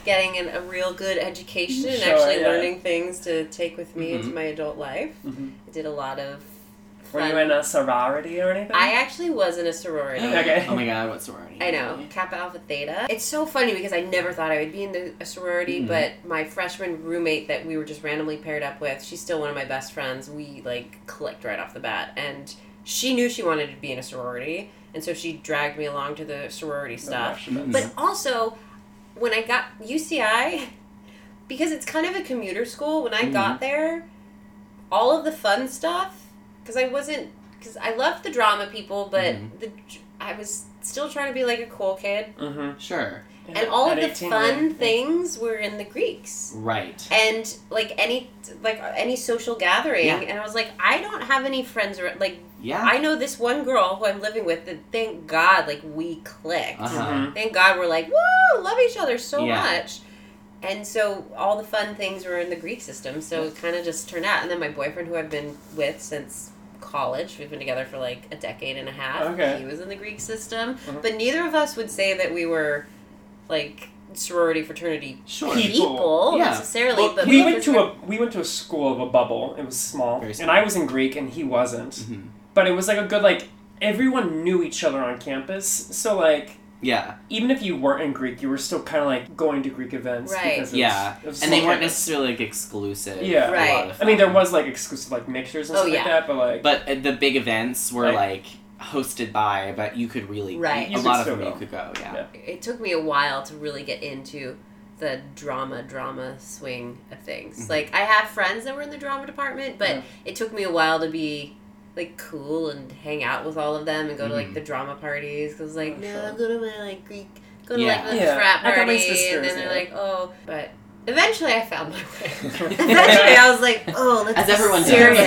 getting an, a real good education and Sure, actually yeah. learning things to take with me into Mhm. my adult life Mhm. i did a lot of Were you in a sorority or anything? i actually was in a sorority Okay. Oh my god, what sorority? I know, Kappa Alpha Theta. It's so funny because I never thought I would be in the, a sorority, Mhm. but my freshman roommate that we were just randomly paired up with, she's still one of my best friends. We like clicked right off the bat, and she knew she wanted to be in a sorority, and so she dragged me along to the sorority stuff. But also, when I got UCI, because it's kind of a commuter school, when I got there, all of the fun stuff, because I wasn't, because I loved the drama people, but Mhm. the I was still trying to be like a cool kid, Mm-hmm. Sure. and all of the 18, fun yeah. things were in the Greeks. Right. And like any like any social gathering, Yeah. and I was like, I don't have any friends. Or, like Yeah. I know this one girl who I'm living with. That thank God, like we clicked. Uh-huh. Mhm. Thank God we're like, woo, love each other so Yeah. much. And so all the fun things were in the Greek system. So it kind of just turned out. And then my boyfriend, who I've been with since college, we've been together for like a decade and a half. Okay. He was in the Greek system. Mhm. But neither of us would say that we were like sorority fraternity Sure. people Yeah. necessarily. Well, but we went to a we went to a school of a bubble. It was small, Very and. I was in Greek, and he wasn't. Mhm. But it was like a good like everyone knew each other on campus. So like Yeah. even if you weren't in Greek, you were still kind of like going to Greek events. Right. Because it was- Yeah. it was And they small weren't campus. necessarily like exclusive. Yeah. Right. I mean, there was like exclusive like mixers and Oh, stuff yeah. like that, but like But uh, the big events were Right. like hosted by, but you could really Right. A You could lot of still them you could go. Yeah. Yeah. it took me a while to really get into the drama drama swing of things Mhm. like i have friends that were in the drama department but Yeah. it took me a while to be like cool and hang out with all of them and go to like Mhm. the drama parties because like Oh, no sure. I'm going to my like Greek go to Yeah. like the Yeah, frat I got my party sisters, and then they're yeah. like oh but eventually I found my way eventually I was like oh let's As be everyone does. serious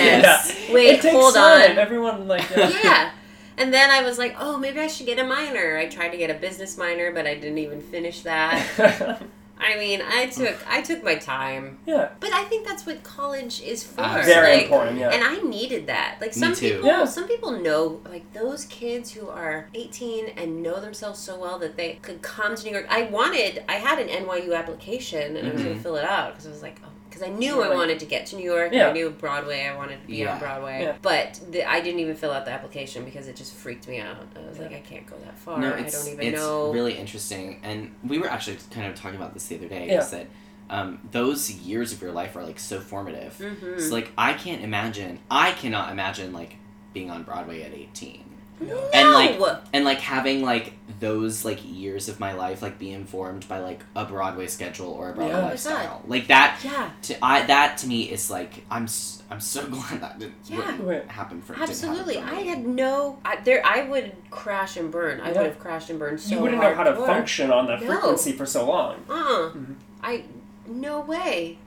Yeah. wait it takes hold time. on Everyone like yeah. yeah. And then I was like, oh, maybe I should get a minor. I tried to get a business minor, but I didn't even finish that. I mean, I took I took my time. yeah. But I think that's what college is for. Uh, Very like, important, yeah. And I needed that. Like Me some too. people Yeah. some people know like those kids who are 18 and know themselves so well that they could come to New York. I wanted I had an NYU application and I was going to fill it out because I was like, oh, because I knew I wanted to get to New York. Yeah. I knew Broadway. I wanted to be Yeah. on Broadway. Yeah. But the, I didn't even fill out the application because it just freaked me out. I was like, I can't go that far. No, I it's, don't even it's know. really interesting. And we were actually kind of talking about this the other day. Yeah. Is that um, those years of your life are like so formative. Mhm. So like I can't imagine. I cannot imagine like being on Broadway at eighteen. No! And like and like having like those like years of my life like be informed by like a Broadway schedule or a Broadway Yeah. lifestyle. Like that yeah. to I that to me is like I'm s- I'm so glad that didn't Yeah. Right. happen for Absolutely. Happen I for me. had no. I, there, I would crash and burn. I Yeah. would have crashed and burned so you wouldn't know how to hardcore. function on that No. frequency for so long. Uh. Mhm. I. No way.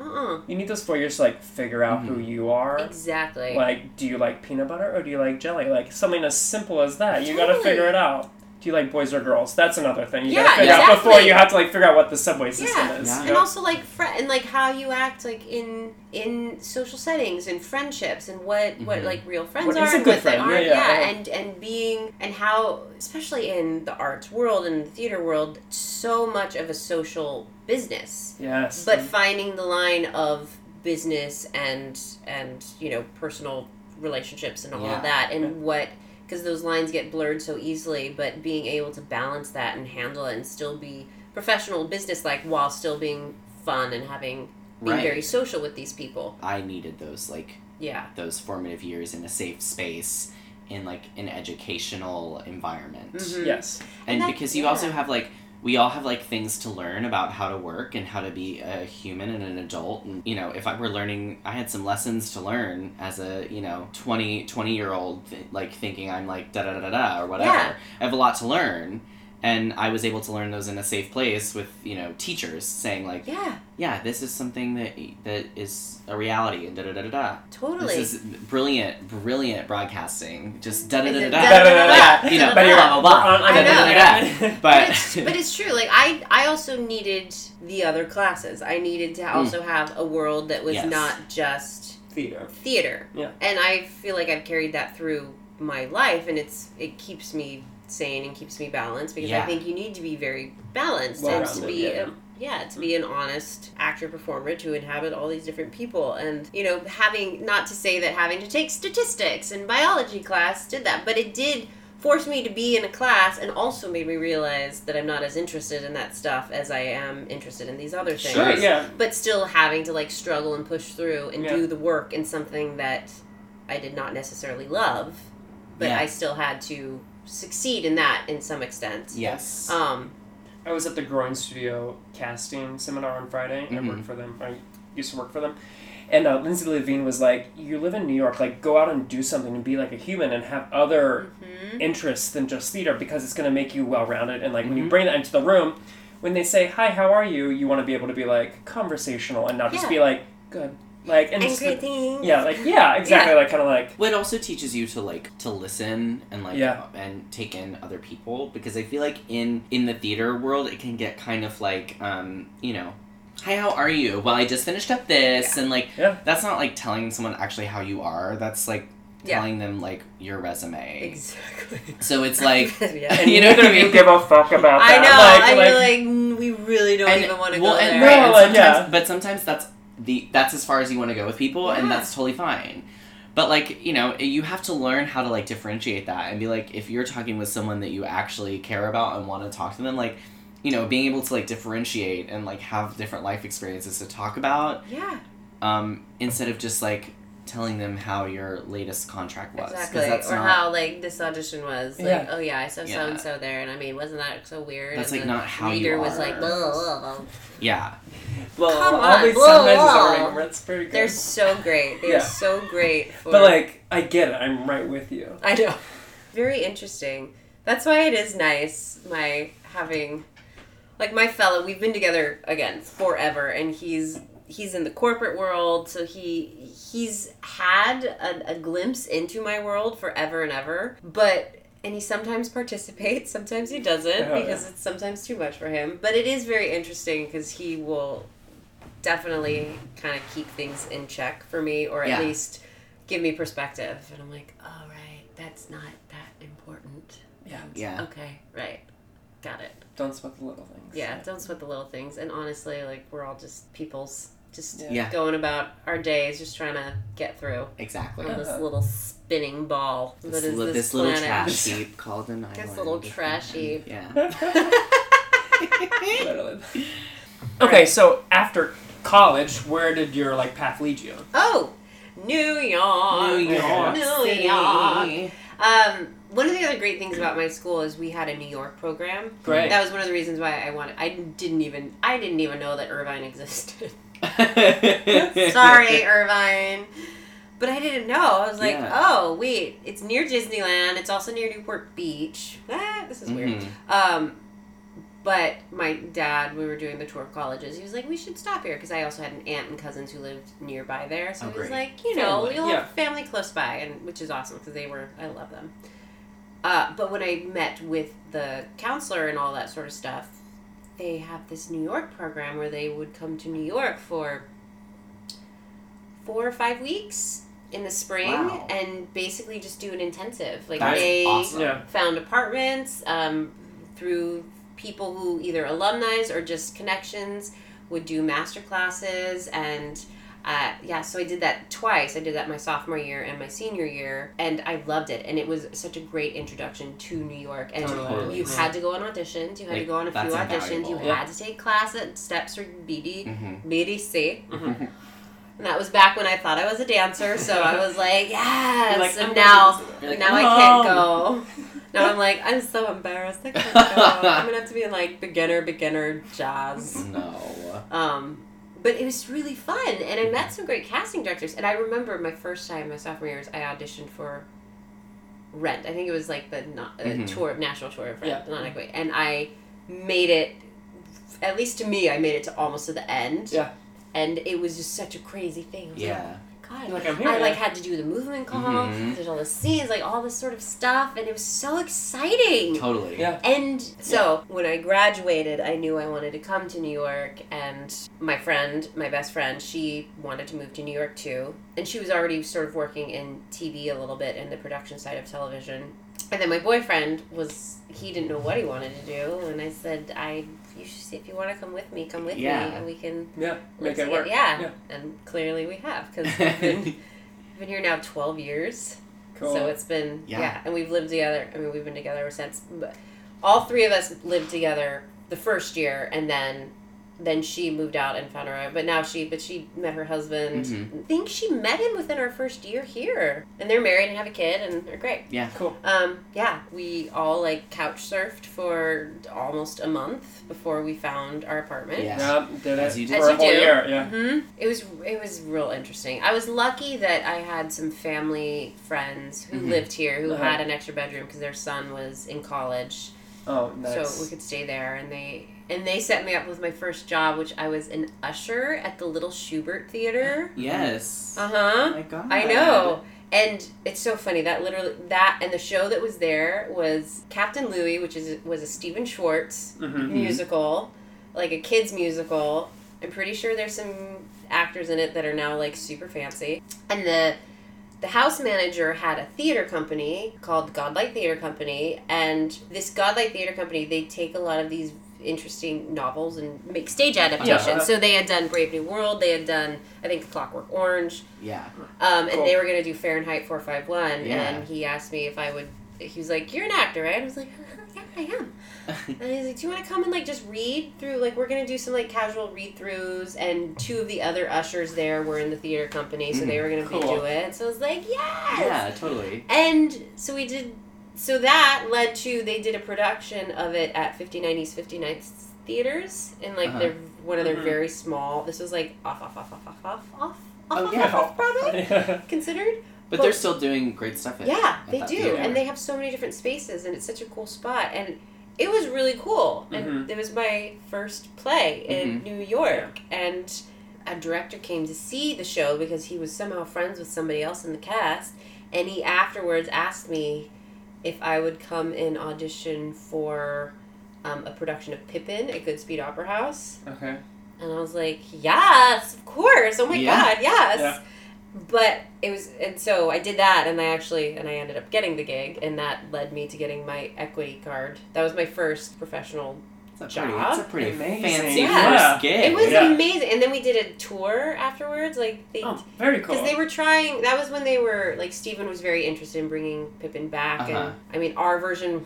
Uh. uh You need those four years to like figure out who Mhm. you are. Exactly. Like, do you like peanut butter or do you like jelly? Like something as simple as that. You gotta figure it out. Do you like boys or girls? That's another thing. You Yeah, gotta figure out before you have to like figure out what the subway system Yeah. is. Yeah. and know? also like fri and like how you act like in in social settings and friendships and what what Mhm. like real friends What are is a and good what they friend? aren't Yeah, yeah, yeah. and and being and how especially in the arts world and the theater world so much of a social business yes. but finding the line of business and and you know personal relationships and all Yeah. of that and what because those lines get blurred so easily but being able to balance that and handle it and still be professional business like while still being fun and having being Right. very social with these people I needed those like yeah those formative years in a safe space in like an educational environment. Mhm. yes. And, And that- because you yeah. also have like we all have like things to learn about how to work and how to be a human and an adult. And you know if i were learning i had some lessons to learn as a you know 20 20 year old th- like thinking i'm like da da da da da or whatever. Yeah. i have a lot to learn and i was able to learn those in a safe place with you know teachers saying like yeah yeah this is something that that is a reality and da da da da da totally this is brilliant brilliant broadcasting just da da da da Da- da da- da- da- da- you know blah blah blah We're on- I da- da- da- da- but but it's, but it's true. Like I, I also needed the other classes. I needed to mm. also have a world that was Yes. not just Theater. theater. Yeah. And I feel like I've carried that through my life, and it's it keeps me sane and keeps me balanced because I think you need to be very balanced and to be. yeah. A, yeah, to be an honest actor performer to inhabit all these different people and you know having not to say that having to take statistics and biology class did that but it did force me to be in a class and also made me realize that I'm not as interested in that stuff as I am interested in these other things Sure. Yeah. but still having to like struggle and push through and Yeah. do the work in something that I did not necessarily love, but Yeah. I still had to succeed in that in some extent. yes Um, I was at the Groin Studio casting seminar on Friday. I Mhm. worked for them. I used to work for them. And uh, Lindsay Levine was like, "You live in New York. Like, go out and do something and be like a human and have other mhm. interests than just theater because it's going to make you well-rounded. And like when you Mhm. bring that into the room, when they say hi, how are you? You want to be able to be like conversational and not just be like good. Like and, and just- great things. yeah, like yeah, exactly. Like kind of like well, it also teaches you to like to listen and like Yeah. and take in other people because I feel like in in the theater world it can get kind of like um you know hi how are you well I just finished up this and like Yeah. that's not like telling someone actually how you are that's like Yeah. telling them like your resume Exactly. so it's like yeah. and You know what I neither of you mean? give a fuck about That. I know. Like, I like, feel like we really don't and- even want to well, go and, there. right, No, and like, sometimes, yeah. but sometimes that's the that's as far as you want to go with people, and that's totally fine. But like you know, you have to learn how to like differentiate that and be like, if you're talking with someone that you actually care about and want to talk to them, like you know, being able to like differentiate and like have different life experiences to talk about, Yeah. um, instead of just like telling them how your latest contract was. 'cause Exactly. That's or not, how like this audition was. Like, Yeah. oh yeah, I saw so and so there, and I mean, wasn't that so weird? That's, and like, the not how you reader was like, blah, blah, blah. Yeah. Well, Come on, always blah, sometimes it's blah. already pretty good. They're so great. They're Yeah. so great. For, but like, I get it. I'm right with you. I know. Very interesting. That's why it is nice my having like my fellow we've been together again forever and he's he's in the corporate world so he he's had a, a glimpse into my world forever and ever but and he sometimes participates sometimes he doesn't Oh, because yeah. it's sometimes too much for him but it is very interesting because he will definitely kind of keep things in check for me or at Yeah. least give me perspective and i'm like all right that's not that important Yeah. Yeah. okay right got it Don't sweat the little things. yeah don't sweat the little things and honestly like we're all just people's just Yeah. Yeah. going about our days just trying to get through Exactly. on this little spinning ball that This, is li- this, this little planet. trash heap called an island. this little trash heap Yeah. Literally. Okay, so after college, where did your like path lead you? oh new york New York new City. york Um, one of the other great things about my school is we had a New York program. Great. That was one of the reasons why I wanted. I didn't even. I didn't even know that Irvine existed. Sorry, Irvine. But I didn't know. I was like, Yeah. oh wait, it's near Disneyland. It's also near Newport Beach. Ah, this is weird. Mhm. Um, but my dad, we were doing the tour of colleges. He was like, we should stop here because I also had an aunt and cousins who lived nearby there. So Oh, he was like, you know, Family, you'll yeah. have family close by, and which is awesome because they were, I love them. Uh, but when I met with the counselor and all that sort of stuff, they have this New York program where they would come to New York for four or five weeks in the spring Wow. and basically just do an intensive. Like That's they awesome. Found apartments um, through people who either alumni or just connections would do master classes and uh, yeah so i did that twice i did that my sophomore year and my senior year and i loved it and it was such a great introduction to new york and Totally. you had to go on auditions you had to go on a few that's auditions you invaluable. had to take class at steps or bd Mhm. bdc and that was back when I thought I was a dancer, so I was like, yes. Like, and now, gonna do this. You're like, now I can't go. Now I'm like, I'm so embarrassed. I can't go. I'm gonna have to be in like beginner, beginner jazz. No. Um, but it was really fun, and I met some great casting directors. And I remember my first time, my sophomore years, I auditioned for Rent. I think it was like the na- uh, Mhm. tour, national tour of Rent, Yeah. not Equity. And I made it. At least to me, I made it to almost to the end. Yeah. And it was just such a crazy thing. Was like, Yeah. God, You're like, I'm here, I like had to do the movement call. Mhm. There's all the scenes, like all this sort of stuff, and it was so exciting. Totally. Yeah. And so when I graduated, I knew I wanted to come to New York, and my friend, my best friend, she wanted to move to New York too, and she was already sort of working in TV a little bit in the production side of television. And then my boyfriend was he didn't know what he wanted to do, and I said, I you should see if you want to come with me, come with Yeah. me, and we can Yeah. Make it together." work. Yeah. Yeah. and clearly we have because we've been, been here now twelve years. Cool. So it's been Yeah. yeah. and we've lived together. I mean, we've been together ever since. But all three of us lived together the first year, and then then she moved out and found her own. But now she, but she met her husband. Mhm. I think she met him within our first year here, and they're married and have a kid, and they're great. Yeah. Cool. Um, yeah, we all like couch surfed for almost a month before we found our apartment. Yeah. Yeah. Did it As you do. for As a you whole do. year. Yeah. hmm It was it was real interesting. I was lucky that I had some family friends who Mhm. lived here who Uh-huh. had an extra bedroom because their son was in college, Oh, nice. so we could stay there. And they and they set me up with my first job, which I was an usher at the Little Shubert Theater. Yes. Uh Oh huh. my god. I know. And it's so funny that literally that and the show that was there was Captain Louie, which is was a Stephen Schwartz Mhm. musical, like a kids musical. I'm pretty sure there's some actors in it that are now like super fancy. And the the house manager had a theater company called Godlight Theater Company, and this Godlight Theater Company they take a lot of these interesting novels and make stage adaptations. Yeah. So they had done Brave New World, they had done I think Clockwork Orange, Yeah. um, and Cool. they were gonna do Fahrenheit 451, Yeah. and he asked me if I would. He was like, "You're an actor, right?" I was like, yeah, I am. And he's like, do you want to come and like just read through? Like, we're gonna do some like casual read throughs, and two of the other ushers there were in the theater company, so they were gonna Cool. do it. So I was like, yes. Yeah, totally. And so we did. So that led to they did a production of it at 59 East 59th theaters in like Uh-huh. their one of their Mhm. very small. This was like off off off off off off off Oh, off yeah. off off Broadway considered. But But- they're still doing great stuff. At, Yeah, at they do, theater. and they have so many different spaces, and it's such a cool spot, and it was really cool. And Mhm. it was my first play in Mhm. New York, and a director came to see the show because he was somehow friends with somebody else in the cast, and he afterwards asked me if I would come and audition for um, a production of Pippin at Goodspeed Opera House. okay. And I was like, yes, of course. Oh my Yeah. god, yes. Yeah. But it was, and so I did that, and I actually, and I ended up getting the gig, and that led me to getting my equity card. That was my first professional. It's a pretty, job. it's a pretty Amazing. fancy Yeah. first gig. It was Yeah. amazing, and then we did a tour afterwards. Like they, Oh, very cool. because they were trying. That was when they were like Stephen was very interested in bringing Pippin back, Uh-huh. and I mean our version.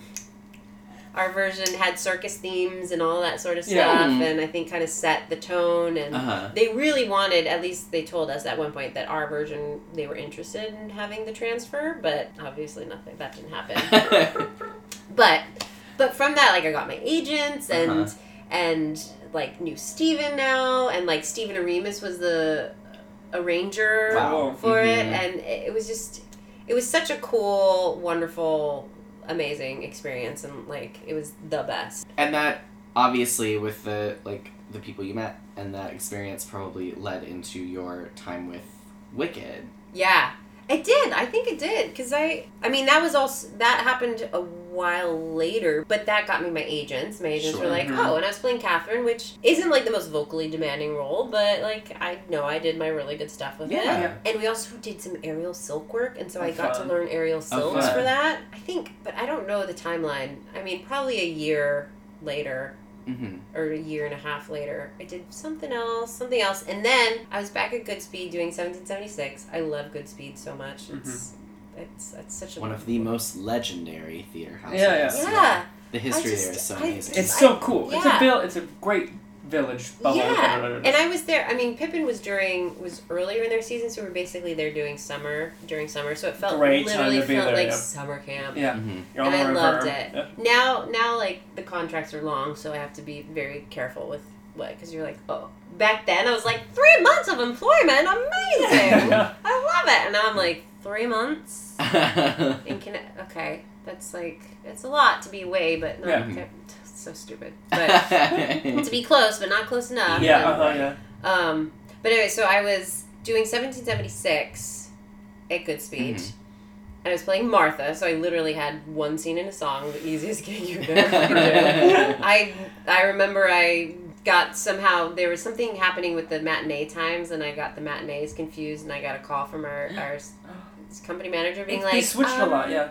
Our version had circus themes and all that sort of stuff, Yeah. Mhm. and I think kind of set the tone. And Uh-huh. they really wanted, at least they told us at one point, that our version they were interested in having the transfer, but obviously nothing that didn't happen. but but from that, like I got my agents and Uh-huh. and like knew Steven now, and like Stephen Oremus was the arranger Wow. for it, Mhm. and it it was just it was such a cool, wonderful, amazing experience, and like it was the best. and that obviously with the like the people you met and that experience probably led into your time with Wicked. Yeah, it did. I think it did because I, I mean, that was also that happened a while later, but that got me my agents. My agents Sure. were like, Mhm. "Oh," and I was playing Catherine, which isn't like the most vocally demanding role, but like I know I did my really good stuff with Yeah. it. And we also did some aerial silk work, and so I Oh, got to learn aerial silks for that. I think, but I don't know the timeline. I mean, probably a year later Mm-hmm. or a year and a half later, I did something else, something else, and then I was back at Goodspeed doing 1776. I love Goodspeed so much. It's it's it's such a One of the most legendary theater houses. Yeah, yeah. yeah The history just- there is so I- amazing. It's so cool. It's a Yeah. vil- It's a great village bubble. yeah. And I was there. I mean, Pippin was during was earlier in their season, so we were basically there doing summer during summer. So it felt Great literally felt there, like yeah. summer camp. yeah. Mhm. And the I river. loved it. Yeah. Now, now, like the contracts are long, so I have to be very careful with what because you're like, oh. Back then, I was like three months of employment, amazing. I love it, and now I'm like three months. In Conne- okay, that's like it's a lot to be away, but not Yeah. so stupid. But to be close, but not close enough. Yeah. and- Uh-huh, yeah. um, but anyway, so I was doing 1776 at Goodspeed. Mhm. And I was playing Martha, so I literally had one scene in a song, the easiest gig you could ever do. I I remember I got somehow there was something happening with the matinee times, and I got the matinees confused, and I got a call from our our s- company manager being They like, switched a lot. um, Yeah.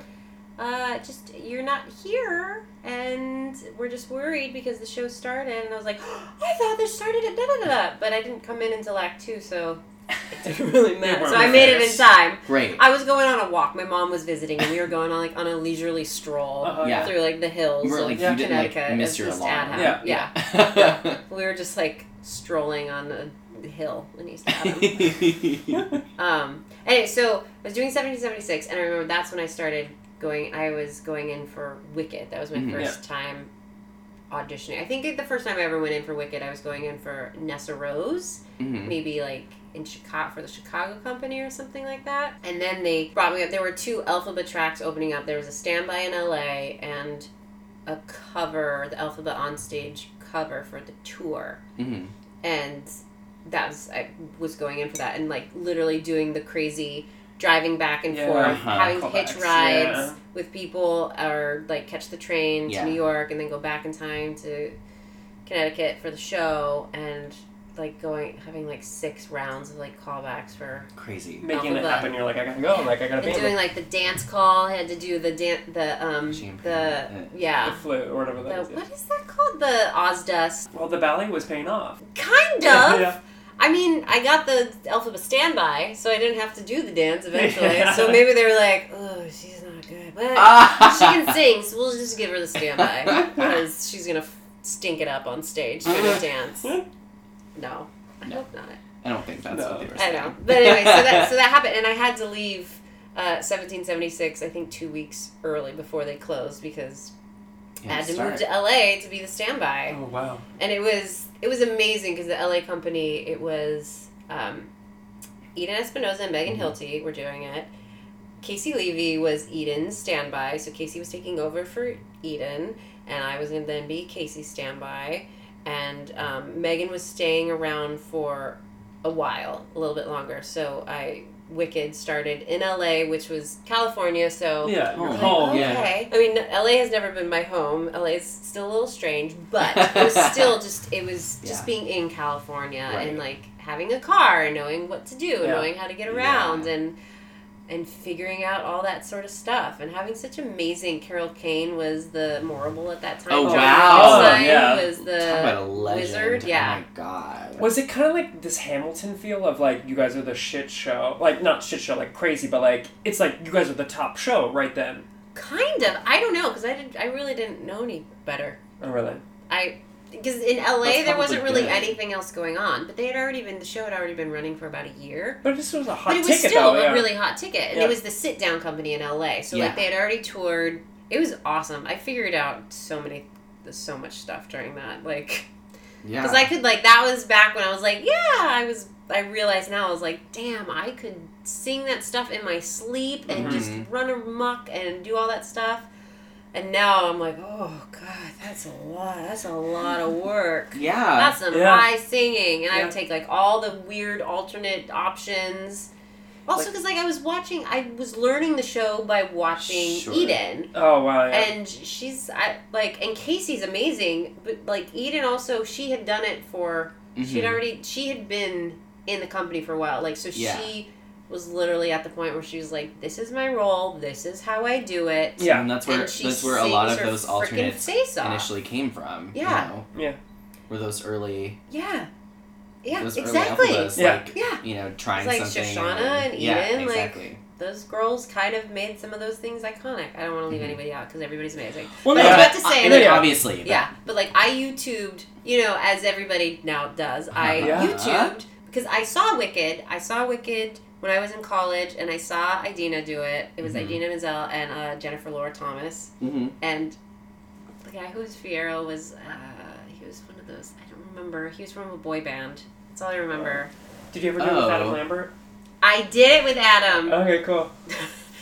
uh, just you're not here, and we're just worried because the show started. And I was like, I thought this started at da da da da, but I didn't come in until Act Two, so it didn't really matter. So I made it in time. Great. I was going on a walk. My mom was visiting, and we were going on like on a leisurely stroll Uh-huh, Yeah. through like the hills You were of like Yeah. you didn't like Connecticut. miss your alarm. ad. Yeah. yeah. Yeah. We were just like strolling on the hill in East Haddam. Um, anyway, so I was doing 1776, and I remember that's when I started going. I was going in for Wicked. That was my Mhm. first time auditioning. I think the first time I ever went in for Wicked, I was going in for Nessarose, Mhm. maybe like in Chicago for the Chicago company or something like that. And then they brought me up. There were two Elphaba tracks opening up. There was a standby in LA and a cover, the Elphaba on stage cover for the tour Mhm. and that was I was going in for that and like literally doing the crazy driving back and Yeah. forth, Uh-huh. having to hitch rides yeah. with people or like catch the train Yeah. to New York and then go back in time to Connecticut for the show and like going having like six rounds of like callbacks for Crazy. Making it happen. You're like, I gotta go. Like, I gotta be and doing like the dance call. I had to do the dance, the um Champagne. the the yeah. flute or whatever The, that is. yeah. what is that called? The Ozdust. Well, the ballet was paying off. Kind of. yeah. I mean, I got the Elphaba standby, so I didn't have to do the dance eventually. so maybe they were like, "Oh, she's not good, but Ah. she can sing, so we'll just give her the standby because she's gonna stink it up on stage during a dance. No, I hope not. I don't think that's No. what they were I know, but anyway, so that so that happened, and I had to leave. Uh, 1776, I think two weeks early before they closed because You I had to start. move to LA to be the standby Oh wow. and it was it was amazing because the LA company it was um, Eden Espinosa and Megan Hilty were doing it. Caissie Levy was Eden's standby, so Caissie was taking over for Eden, and I was gonna then be Caissie's standby, and um, Megan was staying around for a while, a little bit longer. So I Wicked started in LA, which was California, so Yeah, Oh, your my home. Yeah. Okay. I mean, LA has never been my home. LA is still a little strange, but it was still just it was just Yeah. being in California and like having a car and knowing what to do and Yeah. knowing how to get Yeah. around and and figuring out all that sort of stuff and having such amazing Carol Kane was the Morrible at that time. Oh, John wow. Frankenstein Oh, yeah. was the Talk about a wizard. Oh, yeah. Oh my god. Was it kind of like this Hamilton feel of like you guys are the shit show, like not shit show like crazy, but like it's like you guys are the top show right then. Kind of. I don't know because I did. I really didn't know any better. Oh really? I because in LA there wasn't really good. anything else going on, but they had already been the show had already been running for about a year. But this was a hot But it was ticket still though. a yeah. really hot ticket, and Yeah. it was the sit down company in LA. So Yeah. like they had already toured. It was awesome. I figured out so many, so much stuff during that. Like Yeah. because I could like that was back when I was like, yeah, I was. I realized now I was like, damn, I could sing that stuff in my sleep and just Mhm. run amok and do all that stuff. And now I'm like, oh god, that's a lot. That's a lot of work. yeah. That's some Yeah. high singing, and I would take like all the weird alternate options. Also, because like I was watching, I was learning the show by watching Sure. Eden, Oh wow. Yeah. and she's I like, and Caissie's amazing, but like Eden also, she had done it for, she'd Mhm. already, she had been in the company for a while, like so Yeah. she was literally at the point where she was like, "This is my role. This is how I do it." Yeah. And that's where And that's where a lot of those frickin' alternates face initially came from. Yeah. You know? Yeah. Were those early Yeah, yeah, those exactly. early Elphabas, Yeah. like Yeah. you know, trying It's like something. Shoshana then- and yeah, Eden, like- those girls kind of made some of those things iconic. I don't want to leave Mhm. anybody out because everybody's amazing. well, but no, I was about to say, and then like, obviously, but- yeah, but like I YouTubed, you know, as everybody now does. I Yeah. YouTubed because I saw Wicked. I saw Wicked when I was in college, and I saw Idina do it. It was Mhm. Idina Menzel and uh, Jennifer Laura Thompson, Mhm. and the guy who was Fiyero was uh, he was one of those. I don't remember. He was from a boy band. That's all I remember. Did you ever do it with Oh. Adam Lambert? I did it with Adam. Okay, cool.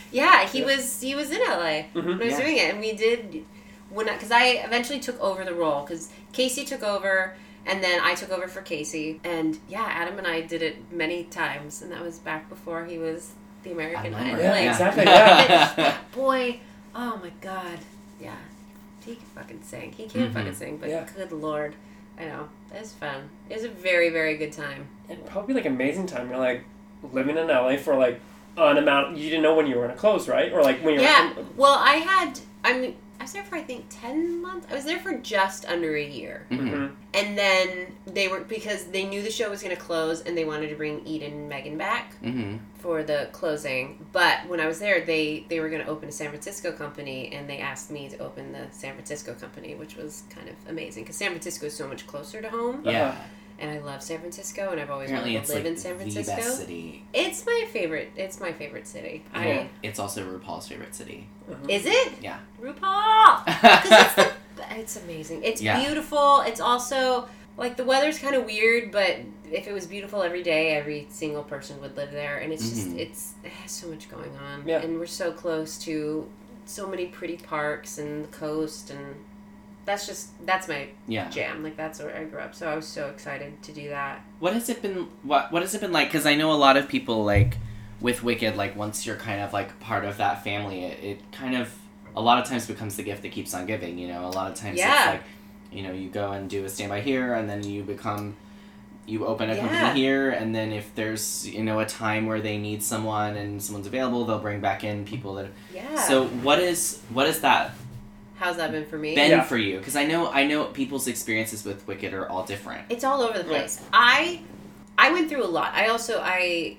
Yeah, he Yeah. was he was in LA Mhm. when I was Yeah. doing it, and we did when because I, eventually took over the role because Caissie took over, and then I took over for Caissie, and yeah, Adam and I did it many times, and that was back before he was the American Idol. Lambert, Like, exactly, that- yeah. boy, oh my god, yeah, he can fucking sing. He can Mhm. fucking sing, but Yeah. good lord, I know it was fun. It was a very very good time. It'd probably like amazing time. You're like living in LA for like an amount you didn't know when you were gonna close, right? Or like when you're Yeah. Well, I had. I mean, I was there for I think ten months. I was there for just under a year, Mhm. Mhm. and then they were because they knew the show was going to close, and they wanted to bring Eden and Megan back Mhm. for the closing. But when I was there, they they were going to open a San Francisco company, and they asked me to open the San Francisco company, which was kind of amazing because San Francisco is so much closer to home, Yeah. And I love San Francisco, and I've always Apparently, wanted to live like in San the Francisco. best city. It's my favorite. It's my favorite city. I It's also RuPaul's favorite city. is it Yeah. RuPaul. It's, the, it's amazing. It's Yeah. beautiful. It's also like the weather's kind of weird, but if it was beautiful every day, every single person would live there. And it's just Mhm. it's it has so much going on. Yeah. And we're so close to so many pretty parks and the coast and that's just that's my Yeah. jam. Like that's where I grew up. So I was so excited to do that. What has it been? What What has it been like? Because I know a lot of people like with Wicked. Like once you're kind of like part of that family, it, it kind of a lot of times becomes the gift that keeps on giving. You know, a lot of times Yeah. it's like you know you go and do a standby here, and then you become you open a Yeah. company here, and then if there's you know a time where they need someone and someone's available, they'll bring back in people that. Yeah. So what is what is that how's that been for me? been Yeah. for you? Because I know I know people's experiences with Wicked are all different. It's all over the Yeah. place. I I went through a lot. I also I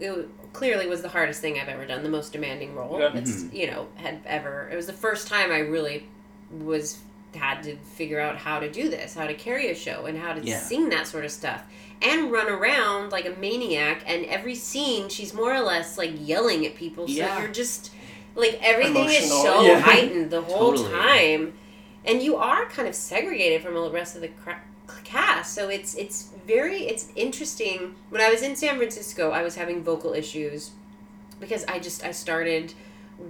it, clearly was the hardest thing I've ever done, the most demanding role. Yeah. It's mm-hmm. you know had ever. It was the first time I really was had to figure out how to do this, how to carry a show, and how to Yeah. sing that sort of stuff, and run around like a maniac. And every scene, she's more or less like yelling at people. So Yeah. you're just like everything is so yeah. heightened the whole Totally. time, and you are kind of segregated from the rest of the cra- cast. So it's it's very it's interesting. When I was in San Francisco, I was having vocal issues because I just I started.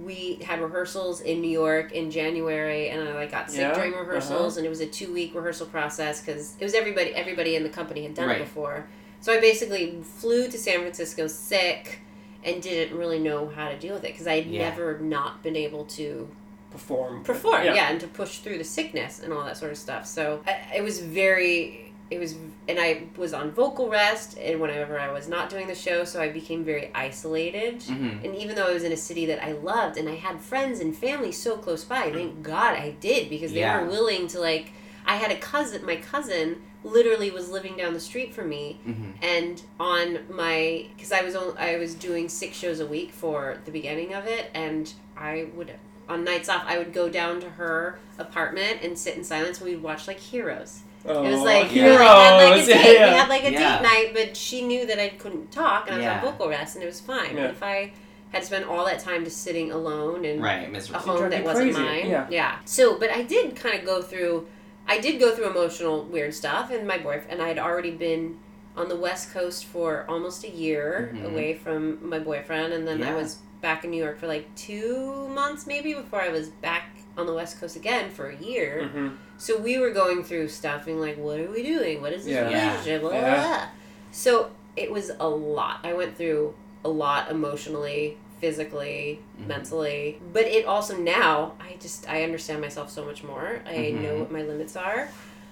We had rehearsals in New York in January, and I like got sick Yeah, during rehearsals, uh-huh. and it was a two week rehearsal process because it was everybody everybody in the company had done Right. it before. So I basically flew to San Francisco sick and didn't really know how to deal with it because I had Yeah. never not been able to Perform. perform yeah. and to push through the sickness and all that sort of stuff so I, it was very it was and i was on vocal rest and whenever i was not doing the show so i became very isolated Mhm. and even though i was in a city that i loved and i had friends and family so close by thank god i did because they Yeah. were willing to like i had a cousin my cousin literally was living down the street from me Mhm. and on my because i was on, i was doing six shows a week for the beginning of it and i would on nights off i would go down to her apartment and sit in silence and we'd watch like heroes Oh, it was like yeah. you know, had like a date. yeah. We had like a Yeah. date night, but she knew that I couldn't talk, and I was Yeah. on vocal rest, and it was fine. Yeah. But if I had spent all that time just sitting alone and Right, a miserable. home drive that you wasn't crazy, mine, yeah. So, but I did kind of go through. I did go through emotional weird stuff, and my boyfriend and I had already been on the West Coast for almost a year Mhm. away from my boyfriend, and then I was back in New York for like two months maybe before I was back on the West Coast again for a year. hmm So we were going through stuff being like, what are we doing? What is this Yeah. Yeah. relationship? Blah, blah, Yeah. blah. So it was a lot. I went through a lot emotionally, physically, Mhm. mentally. But it also now, I just, I understand myself so much more. I Mhm. know what my limits are.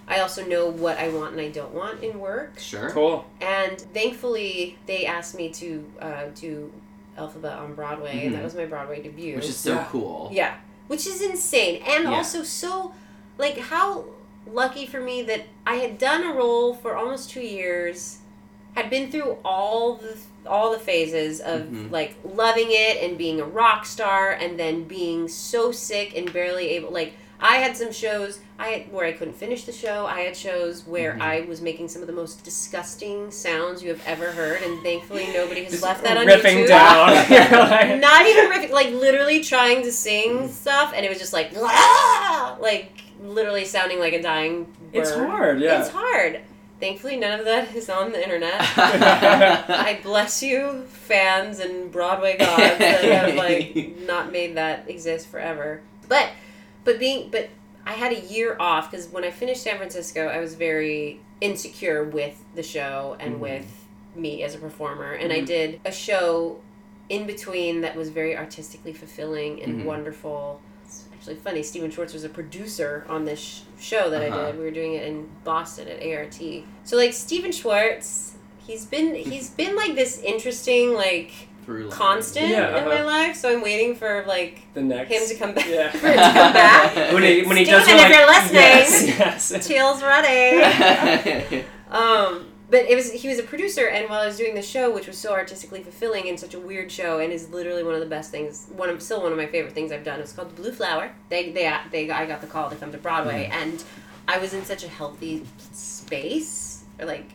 I also know what I want and I don't want in work. Sure. Cool. And thankfully, they asked me to uh, do Elphaba on Broadway, and Mhm. that was my Broadway debut. Which is so Yeah. cool. Yeah, which is insane, and Yeah. also so, like, how lucky for me that I had done a role for almost two years, had been through all the all the phases of Mhm. like loving it and being a rock star, and then being so sick and barely able. Like, I had some shows I had, where I couldn't finish the show. I had shows where Mhm. I was making some of the most disgusting sounds you have ever heard, and thankfully nobody has Just left that on ripping YouTube down. Not even riffing, like literally trying to sing stuff, and it was just like, like literally sounding like a dying bird. It's hard, yeah. It's hard. Thankfully, none of that is on the internet. I bless you, fans and Broadway gods that have like not made that exist forever. But, but being, but I had a year off because when I finished San Francisco, I was very insecure with the show and Mhm. with me as a performer, and I Mhm. did a show in between that was very artistically fulfilling and Mhm. wonderful. It's actually funny. Stephen Schwartz was a producer on this sh- show that Uh-huh. I did. We were doing it in Boston at ART. So like Stephen Schwartz, he's been he's been like this interesting like Through constant Yeah, in my uh-huh. life. So I'm waiting for like the next. him to come back. Yeah. For him to come back. when he when he Stephen, does it if like you're listening, yes, yes. Teal's ready. Um, but it was he was a producer, and while I was doing the show, which was so artistically fulfilling and such a weird show, and is literally one of the best things, one of still one of my favorite things I've done. It's called The Blue Flower. They they uh, they I got the call to come to Broadway, mm-hmm. and I was in such a healthy space, or like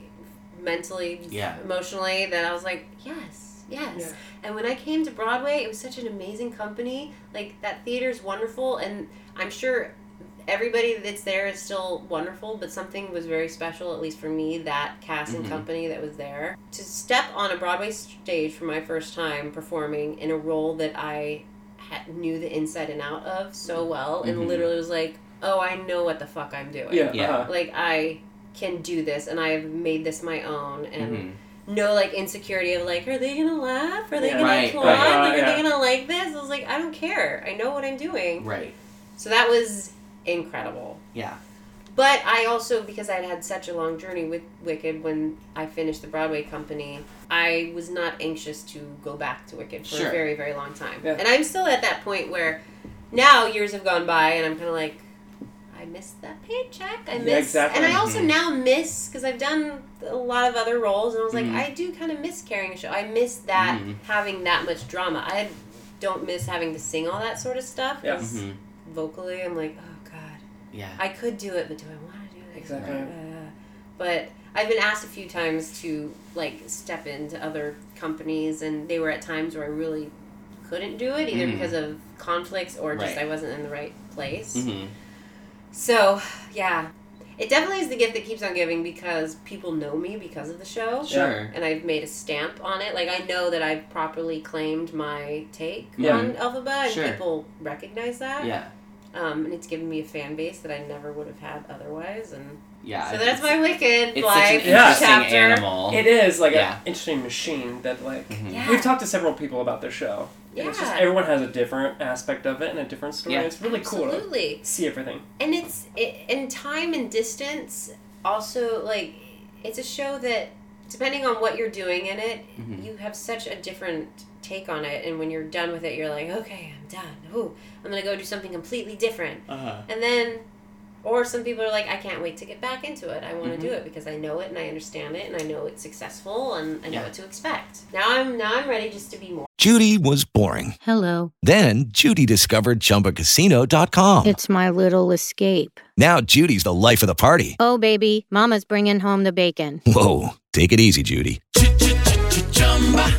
mentally, Yeah. emotionally, that I was like, yes, yes. Yeah. And when I came to Broadway, it was such an amazing company. Like that theater's wonderful, and I'm sure everybody that's there is still wonderful, but something was very special, at least for me, that cast and Mhm. company that was there. To step on a Broadway stage for my first time performing in a role that I had, knew the inside and out of so well, and Mhm. literally was like, oh, I know what the fuck I'm doing. Yeah. Yeah. uh-huh. Like, I can do this, and I've made this my own, and Mhm. no like insecurity of like, are they gonna laugh? Are they Yeah. gonna Right, applaud? right. Like, are Yeah. they gonna like this? I was like, I don't care. I know what I'm doing. Right. So that was incredible. Yeah. But I also, because I'd had such a long journey with Wicked when I finished the Broadway company, I was not anxious to go back to Wicked for Sure. a very, very long time. Yeah. And I'm still at that point where now years have gone by and I'm kind of like, I miss that paycheck. I Yeah, miss, exactly. and I also Mhm. now miss because I've done a lot of other roles, and I was like, Mhm. I do kind of miss carrying a show. I miss that Mhm. having that much drama. I don't miss having to sing all that sort of stuff. Yeah. 'cause Mhm. Vocally, I'm like, oh god, Yeah. I could do it, but do I want to do it? Exactly. Uh, but I've been asked a few times to like step into other companies, and they were at times where I really couldn't do it either Mhm. because of conflicts or just Right. I wasn't in the right place. hmm So yeah, it definitely is the gift that keeps on giving because people know me because of the show. Sure. And I've made a stamp on it. Like I know that I've properly claimed my take Yeah. on Elphaba, and Sure. people recognize that. Yeah. Um, and it's given me a fan base that I never would have had otherwise. And Yeah. so that's my Wicked It's life such an Yeah. interesting chapter. animal. It is like Yeah. an interesting machine that like Mhm. Yeah. we've talked to several people about their show. And It's just Yeah. everyone has a different aspect of it and a different story. Yeah. It's really cool to see everything. and it's it, in time and distance also like it's a show that depending on what you're doing in it Mhm. you have such a different take on it and when you're done with it you're like okay i'm done Ooh, i'm gonna go do something completely different Uh-huh. and then or some people are like i can't wait to get back into it i want to Mhm. do it because i know it and i understand it and i know it's successful and i know Yeah. what to expect now i'm now i'm ready just to be more Judy was boring. Hello. Then Judy discovered ChumbaCasino.com. It's my little escape. Now Judy's the life of the party. Oh, baby, Mama's bringing home the bacon. Whoa, take it easy, Judy.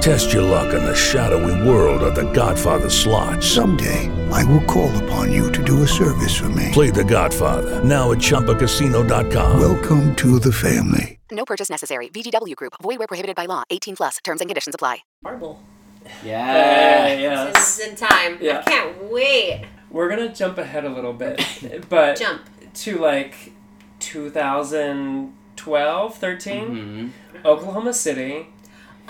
Test your luck in the shadowy world of The Godfather slot. Someday, I will call upon you to do a service for me. Play The Godfather now at ChumbaCasino.com. Welcome to the family. No purchase necessary. VGW Group. Void where prohibited by law. 18 plus. Terms and conditions apply. marble Yeah. yes. this is in time Yeah. i can't wait We're gonna jump ahead a little bit, but jump to like 2012, 13, Mhm. Oklahoma City.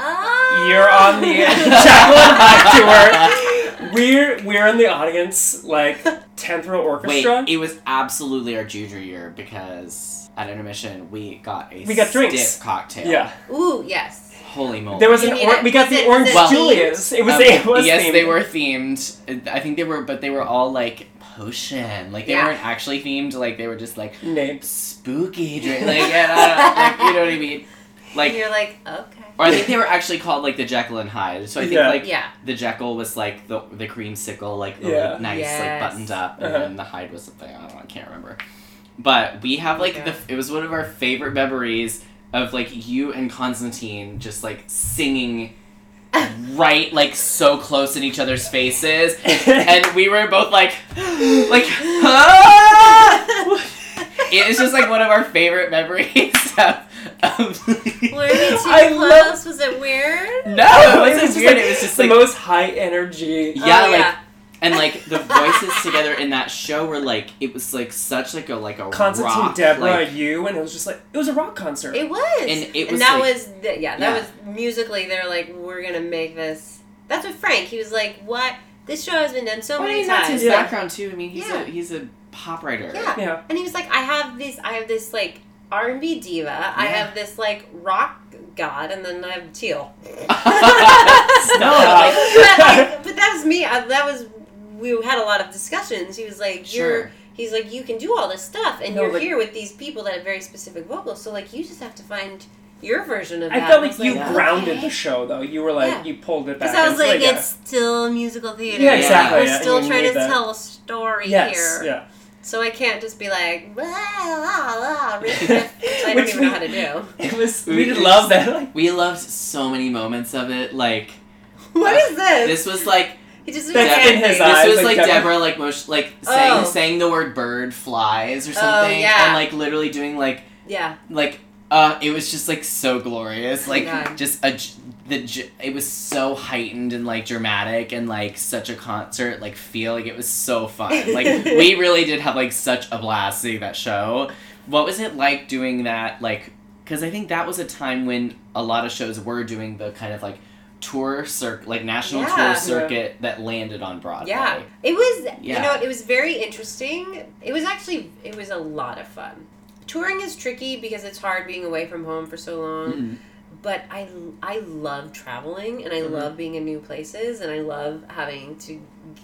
Oh You're on the Jacqueline Hyde tour. We're we're in the audience, like 10th row orchestra. Wait, orchestra. it was absolutely our junior year because at intermission we got a We got drinks. stiff cocktail. yeah, ooh yes Holy moly. there was You an or- we got Was the it- orange Well- Julius. It was Um, it was yes, themed. they were themed. I think they were, but they were all like potion. Like they Yeah. weren't actually themed. Like they were just like names. spooky drink. Like, and like you know what I mean. and Like, you're like okay or I think they were actually called like the Jekyll and Hyde. So I think Yeah. like yeah the Jekyll was like the the creamsicle, like the Yeah. nice, Yes. like buttoned up, and Uh-huh. then the Hyde was something I don't know. I can't remember. But we have like Okay. the. It was one of our favorite memories of like you and Constantine just like singing. right like so close in each other's faces and we were both like like "Ah!" it was just like one of our favorite memories of, of were we too I close love- was it weird no it wasn't just weird like it was just the most high energy. Oh, yeah Oh, like yeah. and like the voices together in that show were like it was like such like a like a Constantine, rock, Deborah, like, you, and it was just like it was a rock concert. It was, And it was that like- was the, yeah, that Yeah. was musically. They're like, we're gonna make this. That's what Frank. He was like, what? This show has been done so Well, many mean, that's times. his Yeah. background too. I mean, he's Yeah. a he's a pop writer. Yeah. yeah. And he was like, I have this. I have this like R and B diva. I have this like rock god, and then I have Teal. no, like, but, like, but that was me. I, that was we had a lot of discussions. He was like, Sure. "You're." He's like, "You can do all this stuff, and No, you're like- here with these people that have very specific vocals. So like, you just have to find your version of I that." I felt And like you Yeah. grounded okay. the show though. You were like Yeah. you pulled it back. Because I was It's like, yeah. it's still musical theater. Yeah, exactly, We're yeah, and still you trying need to that. tell a story yes, here. yeah. So I can't just be like, blah, blah, blah, riff, riff, I don't Which even we- know how to do. It was We we just- love that. Like, we loved so many moments of it. Like What is this? this was like he just That's in his me. eyes. this was like like Deborah- Deborah like motion, like saying Oh. saying the word bird flies or something, yeah. and like literally doing like Yeah. like uh it was just like so glorious like God. just a j- the it was so heightened and like dramatic and like such a concert like feel like it was so fun like we really did have like such a blast seeing that show what was it like doing that like because i think that was a time when a lot of shows were doing the kind of like tour circuit like national Yeah. tour circuit that landed on broadway Yeah, it was. yeah. You know, it was very interesting. It was actually, it was a lot of fun. Touring is tricky because it's hard being away from home for so long. Mhm. But I, I love traveling and I Mhm. love being in new places and I love having to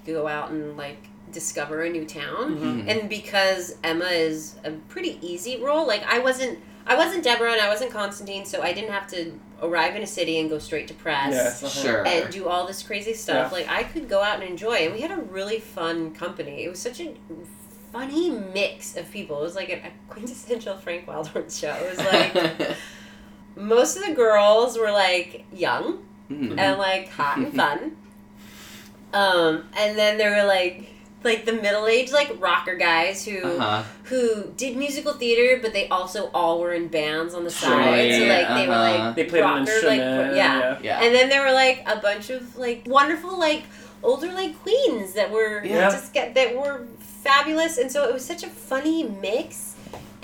go out and like discover a new town. Mhm. And because Emma is a pretty easy role, like I wasn't. I wasn't Deborah and I wasn't Constantine, so I didn't have to arrive in a city and go straight to press Yes, uh-huh. Sure. and do all this crazy stuff. Yeah. Like I could go out and enjoy, and we had a really fun company. It was such a funny mix of people. It was like a, a quintessential Frank Wildhorn show. It was like most of the girls were like young Mhm. and like hot and fun. Um, and then there were like like the middle aged like rocker guys who Uh-huh. who did musical theater, but they also all were in bands on the Sure, side. So yeah, like they were uh-huh. like They played an rocker, instrument, like yeah. yeah. Yeah. And then there were like a bunch of like wonderful like older like queens that were Yeah. just get that were fabulous, and so it was such a funny mix,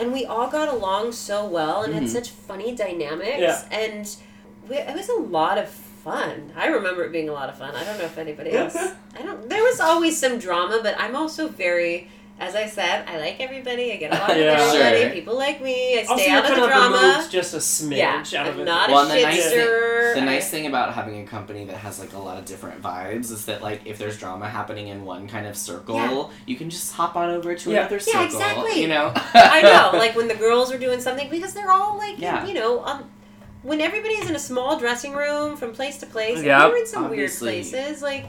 and we all got along so well and Mhm. had such funny dynamics, Yeah. and we, it was a lot of fun. I remember it being a lot of fun. I don't know if anybody else. I don't. There was always some drama, but I'm also very. As I said, I like everybody. I get along with Yeah. everybody. Sure. People like me. I Also, stay you're out of kind the of drama. removed just a smidge Yeah, out of I'm it. not well, a and the nice thing, the I- nice thing about having a company that has like a lot of different vibes is that like if there's drama happening in one kind of circle, Yeah. you can just hop on over to Yeah. another Yeah, circle. exactly. You know. I know, like when the girls are doing something because they're all like, Yeah. you know, um, when everybody's in a small dressing room from place to place. and Yep. we were in some Obviously. weird places, like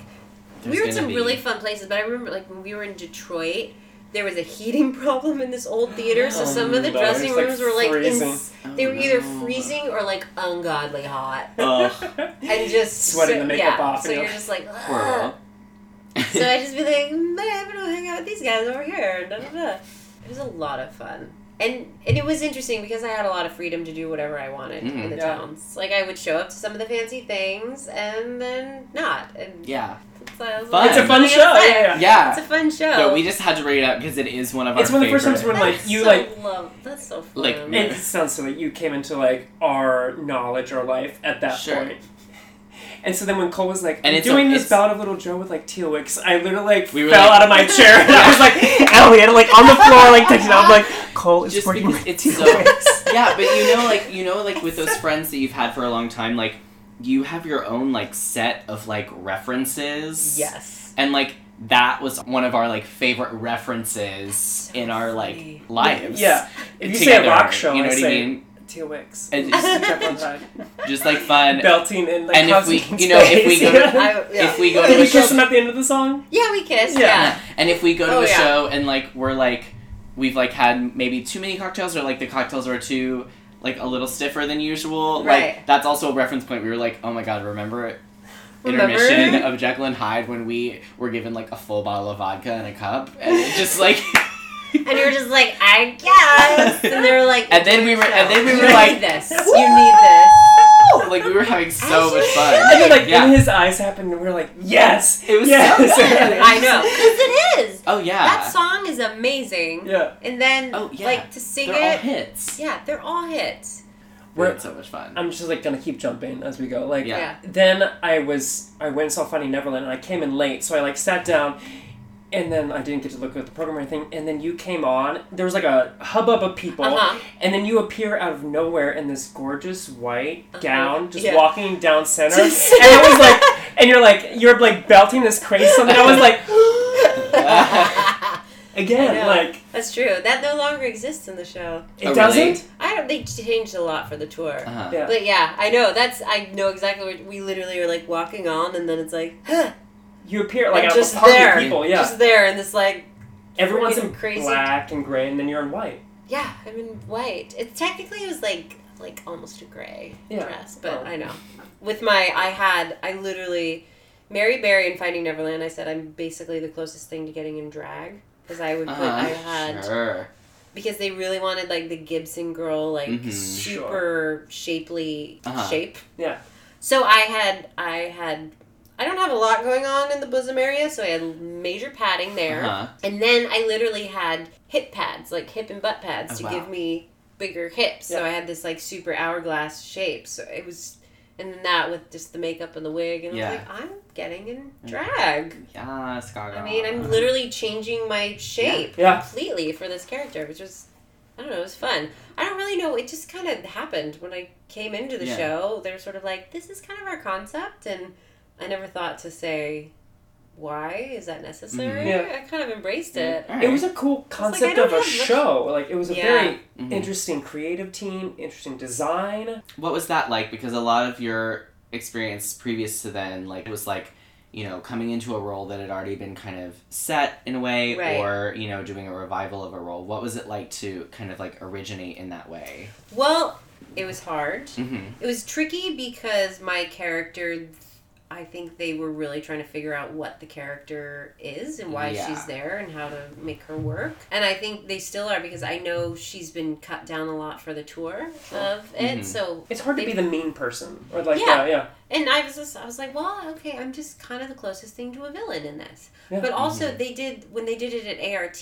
There's we were in some be- really fun places. But I remember, like when we were in Detroit. There was a heating problem in this old theater, so Oh, some of the no, dressing it's, like, rooms were like freezing. ins- they were Oh, either no. freezing or like ungodly hot, Ugh. and just Sweating so, the makeup yeah, off, So you're you're- just like, "Ugh." so I just be like, "Mm, I'm gonna hang out with these guys over here. Da, da, da. It was a lot of fun, and and it was interesting because I had a lot of freedom to do whatever I wanted in Mhm. the Yeah. towns. Like I would show up to some of the fancy things and then not. And yeah. so I Fun. like, It's a fun show, yeah, yeah. Yeah. It's a fun show. No, we just had to bring it up because it is one of It's our It's one of the first favorite. times when like you so like love. That's so fun. Like, it sounds silly. You came into like our knowledge or life at that Sure. point. And so then when Cole was like, And I'm it's a- doing this it's- ballad of Little Joe with like Teal Wicks, I literally like We fell like- out of my chair and I was like, Elliot, like on the floor, like texting. I'm like, Cole is just working with it's Teal so Wicks. yeah but you know like you know like with those friends that you've had for a long time like you have your own like set of like references yes. and like that was one of our like favorite references in our like lives Yeah. If you say a rock show, you know I what say I mean Teal Wicks. And Just just- to check on that. just like fun Belting in like and if we you know if we go to, I- yeah. if we go Did to you a show kiss him at the end of the song? Yeah, we kissed. Yeah. Yeah. and if we go to Oh, a yeah. show and like we're like we've like had maybe too many cocktails or like the cocktails are too like a little stiffer than usual Right. like that's also a reference point we were like oh my god remember Remember? intermission of Jekyll and Hyde when we were given like a full bottle of vodka in a cup and it just like And you were just like, I guess. And they were like, And then we were- and then we "You were need like, this. You need this. like we were having so As much you fun And then like yeah in his eyes happened and we were like, yes! It was yes! so good. I know. Because it is. oh yeah That song is amazing. Yeah. And then, oh yeah like, to sing they're all it. hits Yeah, they're all hits. we We're- had so much fun I'm just like gonna keep jumping as we go. Like Yeah. Yeah. then I was I went and saw Finding Neverland and I came in late, so I like sat down and then I didn't get to look at the program or anything, and then you came on. There was like a hubbub of people, Uh-huh. and then you appear out of nowhere in this gorgeous white gown, just Yeah. walking down center, and Just- it was like, and you're like, you're like belting this crazy something. I was like, again, like That's true. That no longer exists in the show. it Oh, doesn't. really? I don't. They changed a lot for the tour. uh-huh. Yeah. But yeah, I know. That's I know exactly what we literally are like walking on, and then it's like, huh, You appear like and out just of a party there, of people. Yeah, just there, and this like, everyone's in crazy- black and gray, and then you're in white. yeah, I'm in white. It technically it was like like almost a gray Yeah. dress, but Oh. I know. With my, I had, I literally, Mary Barrie in Finding Neverland. I said I'm basically the closest thing to getting in drag because I would put, uh-huh. I had sure because they really wanted like the Gibson girl, like Mhm. super shapely Uh-huh. shape. Yeah. So I had I had I don't have a lot going on in the bosom area, so I had major padding there, Uh-huh. and then I literally had hip pads, like hip and butt pads, Oh, to wow. give me bigger hips. So I had this like super hourglass shape. So it was, and then that with just the makeup and the wig, and I Yeah. was like, I'm getting in drag. Yes, Gaga. I mean, I'm literally changing my shape Yeah. completely for this character, which was, I don't know, it was fun. I don't really know. It just kind of happened when I came into the Yeah. show. They're sort of like, this is kind of our concept, and I never thought to say, why is that necessary? Mhm. Yeah. I kind of embraced it. It was a cool concept don't of a much- show. Like it was a Yeah. very Mhm. interesting creative team, interesting design. What was that like? Because a lot of your experience previous to then, like, was like, you know, coming into a role that had already been kind of set in a way, Right. or you know, doing a revival of a role. What was it like to kind of like originate in that way? Well, it was hard. Mhm. It was tricky because my character, I think they were really trying to figure out what the character is and why Yeah. she's there and how to make her work. And I think they still are because I know she's been cut down a lot for the tour of it. Mhm. So It's hard to be the mean person or like yeah. yeah, yeah. And I was just, I was like, well, okay, I'm just kind of the closest thing to a villain in this. Yeah. But also, Mhm. they did when they did it at ART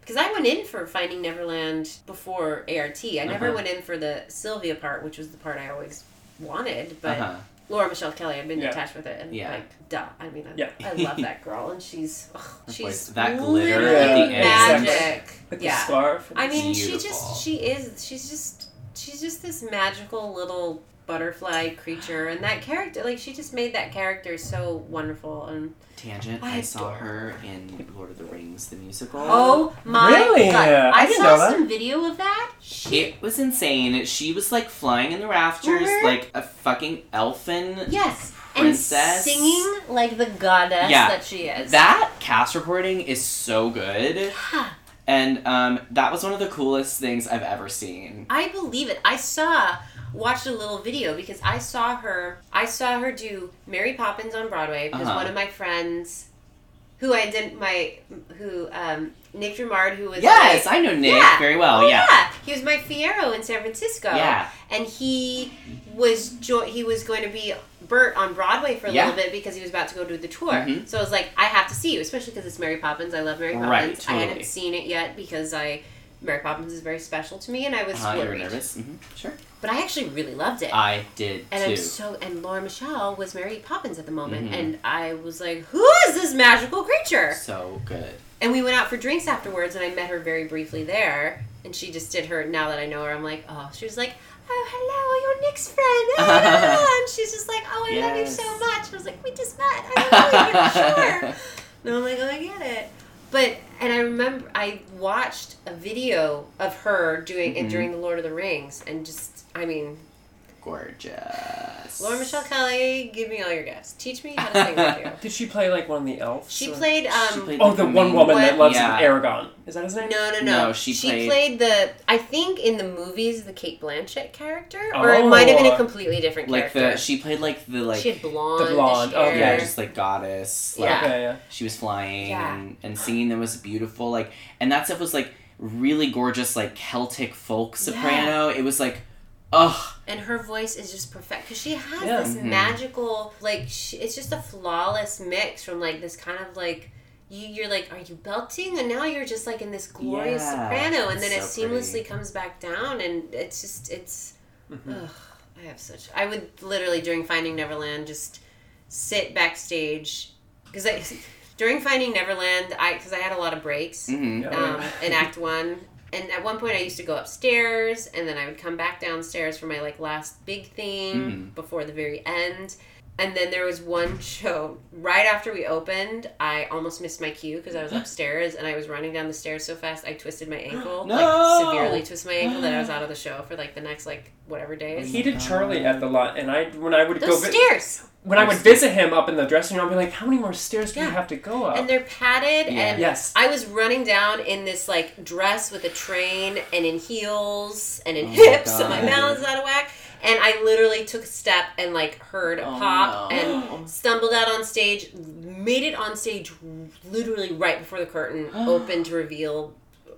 because I went in for Finding Neverland before ART. I never Uh-huh. went in for the Sylvia part, which was the part I always wanted. But Uh-huh. Laura Michelle Kelly, I've been Yeah. attached with it, and Yeah. like, duh. I mean, I, Yeah. I love that girl, and she's ugh, she's voice- that glitter literally at the end. magic. With the yeah. scarf. I mean, Beautiful. she just she is she's just she's just this magical little butterfly creature, and that character like she just made that character so wonderful and. Tangent. I I, saw her in Lord of the Rings, the musical. Oh my Really? god! I I, saw know some video of that. It was insane. She was like flying in the rafters like a fucking elfin Yes, princess. and singing like the goddess Yeah. that she is. That cast recording is so good. yeah. And um, that was one of the coolest things I've ever seen. I believe it. I saw watched a little video because I saw her I saw her do Mary Poppins on Broadway because Uh-huh. one of my friends who I didn't my who um Nick Dromard who was Yes, my- I know Nick very well, Oh, yeah. He was my Fiyero in San Francisco. Yeah. And he was jo- he was going to be Bert on Broadway for a Yeah. little bit because he was about to go do the tour. Mhm. So I was like, I have to see you, especially because it's Mary Poppins. I love Mary Poppins. Right, I totally. hadn't seen it yet because I Mary Poppins is very special to me, and I was Uh, you were worried. nervous? hmm Sure. But I actually really loved it. I did and too. I'm so and Laura Michelle was Mary Poppins at the moment, Mhm. and I was like, "Who is this magical creature?" so good. And we went out for drinks afterwards, and I met her very briefly there, and she just did her. Now that I know her, I'm like, oh, she was like, oh, hello, you're Nick's friend, Ah, and she's just like, oh, I love you so much. And I was like, we just met. I don't know you, sure. And I'm like, oh, I get it. But and I remember I watched a video of her doing it Mhm. during the Lord of the Rings, and just I mean, Gorgeous. Laura Michelle Kelly, give me all your gifts. Teach me how to sing with you. Did she play like one of the elves? She or- played. Um, played Oh, the the one main- woman that loves Yeah. Aragon. Is that his name? No, no, no. No, she played... played- the. I think in the movies the Cate Blanchett character, or it Oh. might have been a completely different Like character. the she played like the like she had blonde. The blonde, hair. okay. yeah, just like goddess. Like, Yeah. Okay, yeah. She was flying Yeah. and, and singing that was beautiful. Like and that stuff was like really gorgeous, like Celtic folk soprano. It was like, ugh. and her voice is just perfect because she has Yeah. this Mhm. magical, like she, it's just a flawless mix from like this kind of like. You, you're like, are you belting? And now you're just like in this glorious Yeah, soprano, and then it seamlessly pretty. comes back down, and it's just, it's. Mm-hmm. Ugh, I have such. I would literally during Finding Neverland just sit backstage because I during Finding Neverland I because I had a lot of breaks Mhm. Um, in Act One, and at one point I used to go upstairs and then I would come back downstairs for my like last big thing Mhm. before the very end. And then there was one show right after we opened. I almost missed my cue because I was upstairs and I was running down the stairs so fast I twisted my ankle, No! like severely twisted my ankle that I was out of the show for like the next like whatever days. He did Charlie at the lot, and I when I would Those go vi- stairs. When I would visit him up in the dressing room, I'd be like, "How many more stairs do Yeah. you have to go up?" and they're padded Yeah. and Yes. i was running down in this like dress with a train and in heels and in Oh my hips and my balance is out of whack and i literally took a step and like heard a Oh, pop no. and stumbled out on stage made it on stage literally right before the curtain opened to reveal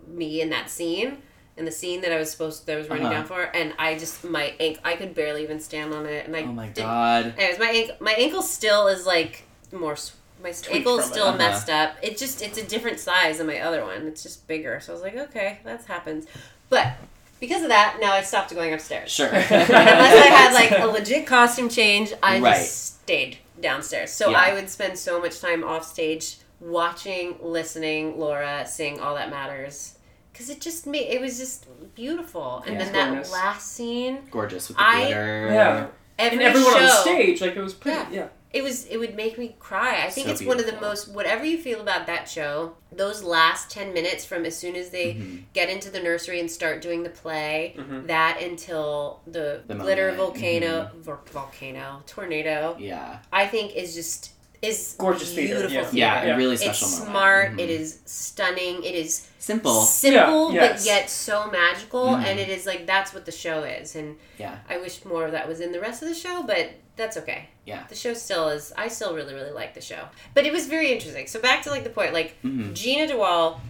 me in that scene in the scene that I was supposed that I was running Uh-huh. down for, and I just my ankle I could barely even stand on it, and I Oh my God. Anyways, my ankle my ankle still is like more. s- My ankle is from it. still Uh-huh. messed up. It just it's a different size than my other one. It's just bigger. So I was like, okay, that happens. But because of that, now I stopped going upstairs. Sure. Unless I had like a legit costume change, I Right. just stayed downstairs. So Yeah. I would spend so much time off stage watching, listening Laura sing All That Matters. Because it just made it was just beautiful. And Yeah. then that Gorgeous. last scene, Gorgeous with the I- glitter. Yeah. every and everyone show, on stage, like it was pretty. Yeah. Yeah. it was it would make me cry. I think So it's one of the most whatever you feel about that show, those last 10 minutes from as soon as they Mm-hmm. get into the nursery and start doing the play, Mhm. that until the, The glitter moment. volcano vor- volcano tornado, Yeah. I think is just is Gorgeous theater, beautiful yeah. theater. Yeah, a Yeah. really It's special moment. It's smart, Mhm. it is stunning, it is Simple. simple Yeah, but yet so magical Mhm. and it is like that's what the show is and Yeah. I wish more of that was in the rest of the show, but that's okay. Yeah. The show still is. I still really, really like the show. But it was very interesting. So back to like the point, like Mhm. Jeanna de Waal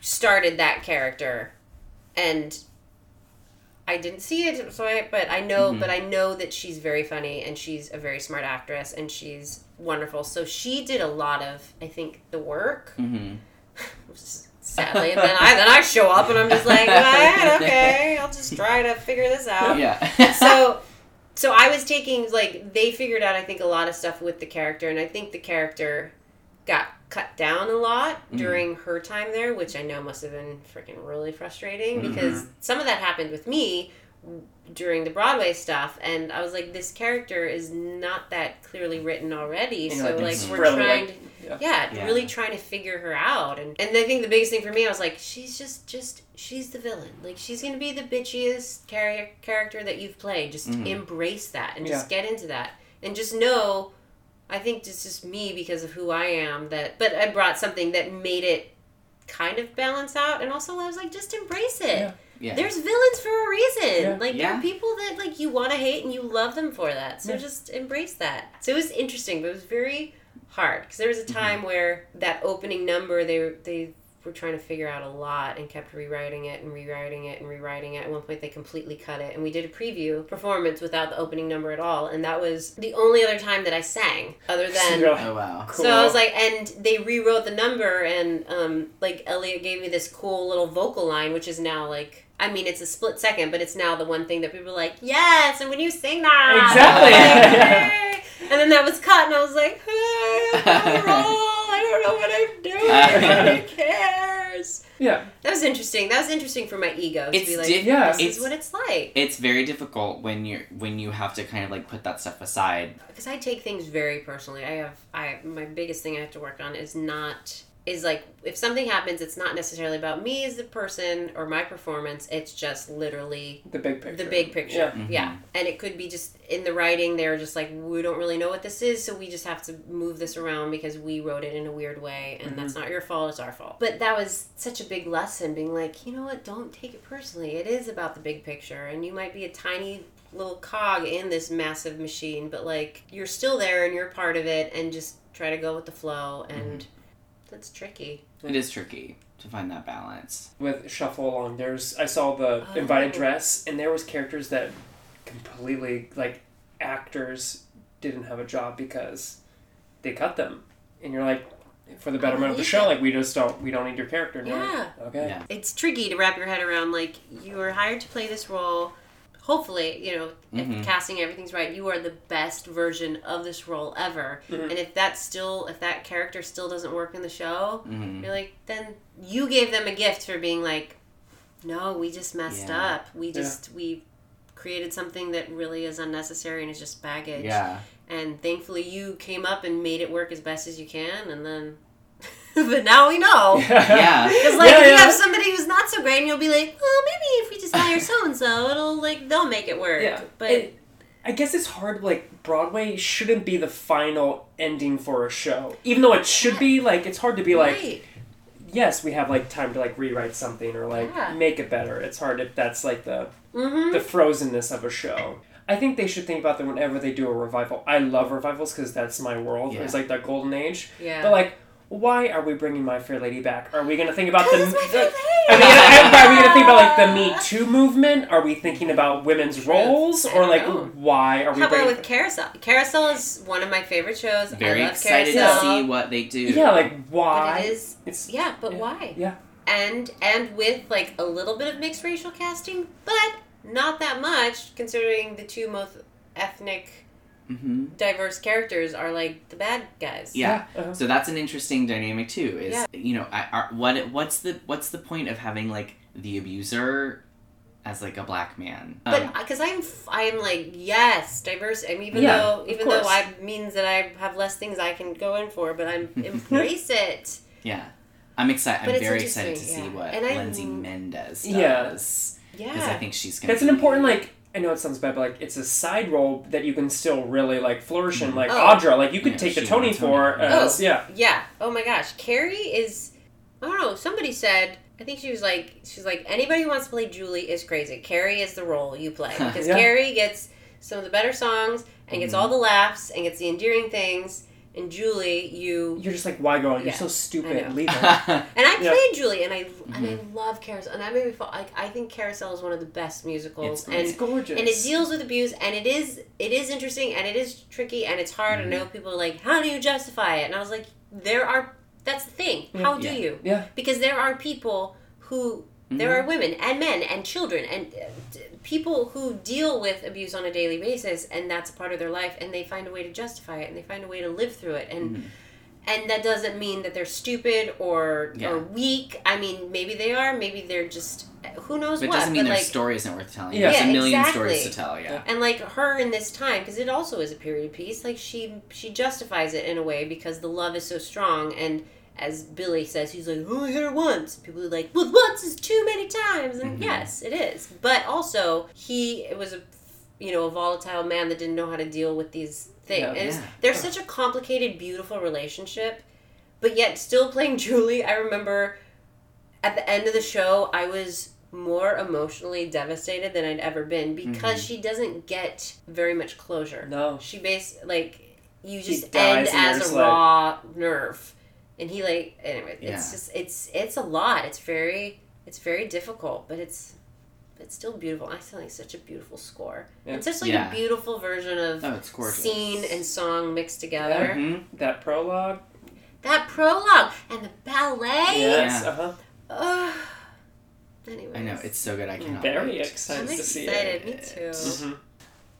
started that character, and I didn't see it. So I, but I know, Mhm. but I know that she's very funny and she's a very smart actress and she's wonderful. So she did a lot of, I think, the work. Mm-hmm. Sadly, and then I then I show up and I'm just like, "Alright, okay, I'll just try to figure this out Yeah. so so I was taking like they figured out I think a lot of stuff with the character and I think the character got cut down a lot Mhm. during her time there, which I know must have been freaking really frustrating Mhm. because some of that happened with me during the Broadway stuff and I was like this character is not that clearly written already And so like, like we're really, trying like, to yeah. yeah, Yeah. really trying to figure her out and and I think the biggest thing for me I was like she's just just she's the villain like she's gonna be the bitchiest char- character that you've played just Mhm. embrace that and Yeah. just get into that and just know I think it's just me because of who I am that but I brought something that made it kind of balance out and also I was like just embrace it Yeah. Yeah. there's villains for a reason. Yeah. Like there are people that like you want to hate and you love them for that. So Yeah. just embrace that. So it was interesting, but it was very hard because there was a mm-hmm. time where that opening number they were they were trying to figure out a lot and kept rewriting it and rewriting it and rewriting it. At one point they completely cut it and we did a preview performance without the opening number at all and that was the only other time that I sang other than Oh wow. Cool. so I was like, and they rewrote the number, and um, like Eliot gave me this cool little vocal line, which is now like, I mean, it's a split second, but it's now the one thing that people are like, yes, and when you sing that, Exactly. Like, "Hey." and then that was cut, and I was like, hey, I'm on a roll. I don't know what I'm doing. Who cares? yeah. That was interesting. That was interesting for my ego to It's be like, diff- Yeah. this it's- is what it's like. It's very difficult when you're when you have to kind of like put that stuff aside. because I take things very personally. I have I my biggest thing I have to work on is not is like if something happens, it's not necessarily about me as the person or my performance. It's just literally The big picture. the big picture. Yeah. Mm-hmm. Yeah. And it could be just in the writing, they're just like, we don't really know what this is, so we just have to move this around because we wrote it in a weird way, and mm-hmm. that's not your fault, it's our fault. But that was such a big lesson, being like, you know what, don't take it personally. It is about the big picture, and you might be a tiny little cog in this massive machine, but like, you're still there and you're part of it, and just try to go with the flow, and mm-hmm. That's tricky. It is tricky to find that balance. With Shuffle Along, there's I saw the oh. invited Oh. dress, and there was characters that completely like actors didn't have a job because they cut them, and you're like, for the betterment of the show, like we just don't we don't need your character. And Yeah. okay. Yeah. it's tricky to wrap your head around like you were hired to play this role hopefully you know Mhm. if casting everything's right you are the best version of this role ever and if that still if that character still doesn't work in the show Mhm. you're like then you gave them a gift for being like no we just messed Yeah. up we just we created something that really is unnecessary and is just baggage Yeah. and thankfully you came up and made it work as best as you can and then but now we know Yeah. because like Yeah, if you yeah. have somebody who's not so great, and you'll be like, well, maybe if we just hire so and so, it'll like they'll make it work. Yeah, But And I guess it's hard. Like Broadway shouldn't be the final ending for a show, even though it should be. Like it's hard to be like, right. yes, we have like time to like rewrite something or like Yeah. make it better. It's hard if that's like the Mm-hmm. the frozenness of a show. I think they should think about that whenever they do a revival. I love revivals because that's my world. Yeah. It's like that golden age. Yeah. But like, why are we bringing My Fair Lady back? Are we going to think about the? Are we gonna, are we going to think about like the Me Too movement? Are we thinking about women's roles, or like why are we How about bringing? with Carousel? Carousel is one of my favorite shows. Very I love excited Carousel. to see what they do. Yeah, like why? But it is. It's yeah, but why? Yeah. And and with like a little bit of mixed racial casting, but not that much considering the two most ethnic hmm diverse characters are like the bad guys. Yeah. Uh-huh. So that's an interesting dynamic too. Is Yeah. you know, I, are, what what's the what's the point of having like the abuser as like a black man? Um, But because I'm, f- I'm like yes, diverse. I mean, even Yeah, though even though. I means that I have less things I can go in for, but I'm embrace it. yeah, I'm excited. But I'm very excited to interesting, see what And I- Lindsay Mendez does. Yes. Yeah. Because I think she's gonna. That's an important like. I know it sounds bad, but like it's a side role that you can still really like flourish in, like Oh. Audra. Like you could Yeah, take the she Tony Tony. for as Oh. yeah. Yeah. Oh my gosh, Carrie is. I don't know. Somebody said. I think she was like. She's like anybody who wants to play Julie is crazy. Carrie is the role you play because Yeah. Carrie gets some of the better songs and gets Mm-hmm. all the laughs and gets the endearing things. And Julie, you You're just like, why girl? You're Yeah, so stupid. Leave her. and I Yeah. played Julie, and I and I Mm-hmm. love Carousel, and that made me feel like I think Carousel is one of the best musicals, It's- and It's gorgeous. and it deals with abuse, and it is it is interesting, and it is tricky, and it's hard. Mm-hmm. I know people are like, how do you justify it? And I was like, there are that's the thing. How do Yeah. you? Yeah. Because there are people who there Mm-hmm. are women and men and children and uh, d- people who deal with abuse on a daily basis, and that's a part of their life, and they find a way to justify it, and they find a way to live through it, and Mm-hmm. and that doesn't mean that they're stupid or Yeah. or weak. I mean, maybe they are. Maybe they're just who knows what. But it doesn't mean but their like, story isn't worth telling. Yeah. There's a Yeah, million stories to tell. Yeah. and like her in this time, because it also is a period piece. Like she she justifies it in a way because the love is so strong. And as Billy says, he's like, "Oh, I hit her once." People are like, "Well, once is too many times," and Mm-hmm. yes, it is. But also, he was a you know a volatile man that didn't know how to deal with these things. It's- Yeah. They're such a complicated, beautiful relationship but yet still playing Julie. I remember at the end of the show, I was more emotionally devastated than I'd ever been because she doesn't get very much closure. No. she base like you just end as a raw nerve, and he like anyway. It's just it's it's a lot. It's very it's very difficult, but it's. It's still beautiful. I still think it's such a beautiful score. Yeah. It's just like Yeah. a beautiful version of Oh, scene and song mixed together. Mhm. that prologue. That prologue and the ballet. Yes. Yeah. Uh huh. Ugh. Anyways. I know it's so good. I cannot. Very wait. excited I'm to see excited. it. Me too. Mhm.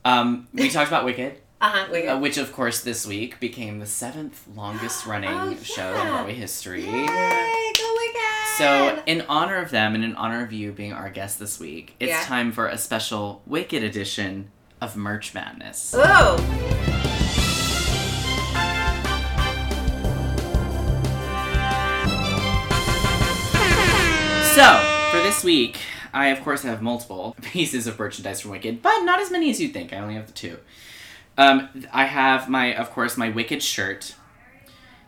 Um, we talked about Wicked. Uh-huh. Wait. Uh, which, of course, this week became the seventh longest running Oh, show in yeah. Broadway history. Yay, go Wicked! So, in honor of them and in honor of you being our guest this week, it's Yeah. time for a special Wicked edition of Merch Madness. Oh. So, for this week, I of course have multiple pieces of merchandise from Wicked, but not as many as you'd think. I only have the two. Um, I have my, of course, my Wicked shirt.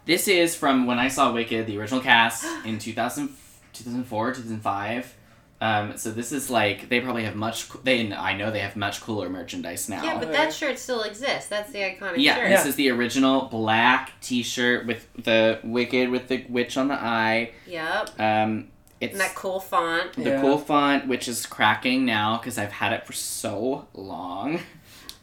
This is from when I saw Wicked, the original cast in 2000, 2004, 2005. Um, so this is like they probably have much. co- They I know they have much cooler merchandise now. Yeah, but that shirt still exists. That's the iconic Yeah, shirt. this is the original black T-shirt with the Wicked with the witch on the eye. Yep. Um, it's And that cool font. the Yeah. cool font, which is cracking now because I've had it for so long.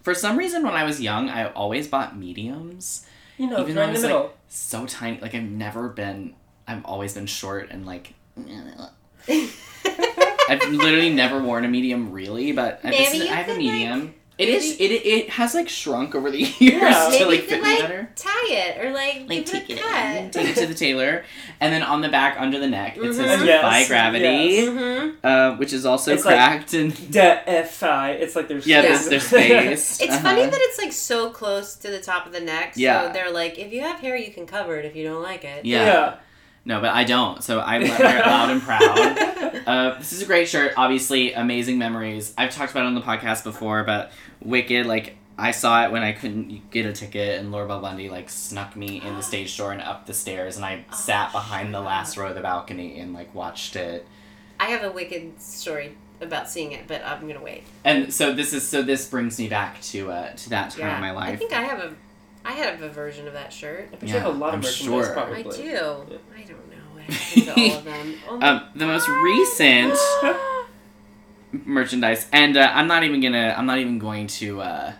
For some reason, when I was young, I always bought mediums, You know, even though I in was like so tiny. Like I've never been. I've always been short and like. I've literally never worn a medium, really, but I, this Maybe is- you I have a could, medium. It is. It it has like shrunk over the years Yeah. to like fit like better. tie it or like, Like take it it in, take it to the tailor, and then on the back under the neck it says Mhm. Yes, "Defy Gravity," yes. Mhm. uh, which is also It's like- cracked and DFI. It's like there's yeah, Yeah. there's there's space. It's Uh-huh. funny that it's like so close to the top of the neck. Yeah. They're like, if you have hair, you can cover it. If you don't like it. Yeah. yeah. No, but I don't, so I wear it loud and proud. Uh, this is a great shirt. Obviously, amazing memories. I've talked about it on the podcast before, but Wicked, like I saw it when I couldn't get a ticket, and Laura Bell Bundy like snuck me in the stage door and up the stairs, and I sat behind the last row of the balcony and like watched it. I have a wicked story about seeing it, but I'm gonna wait. And so this is so this brings me back to uh, to that time Yeah. in my life. I think I have a I have a version of that shirt. But you have a lot of I'm merchandise, sure. probably. I do. I don't know what happened to all of them. Oh Um, the most recent merchandise, and uh, I'm not even gonna. I'm not even going to uh,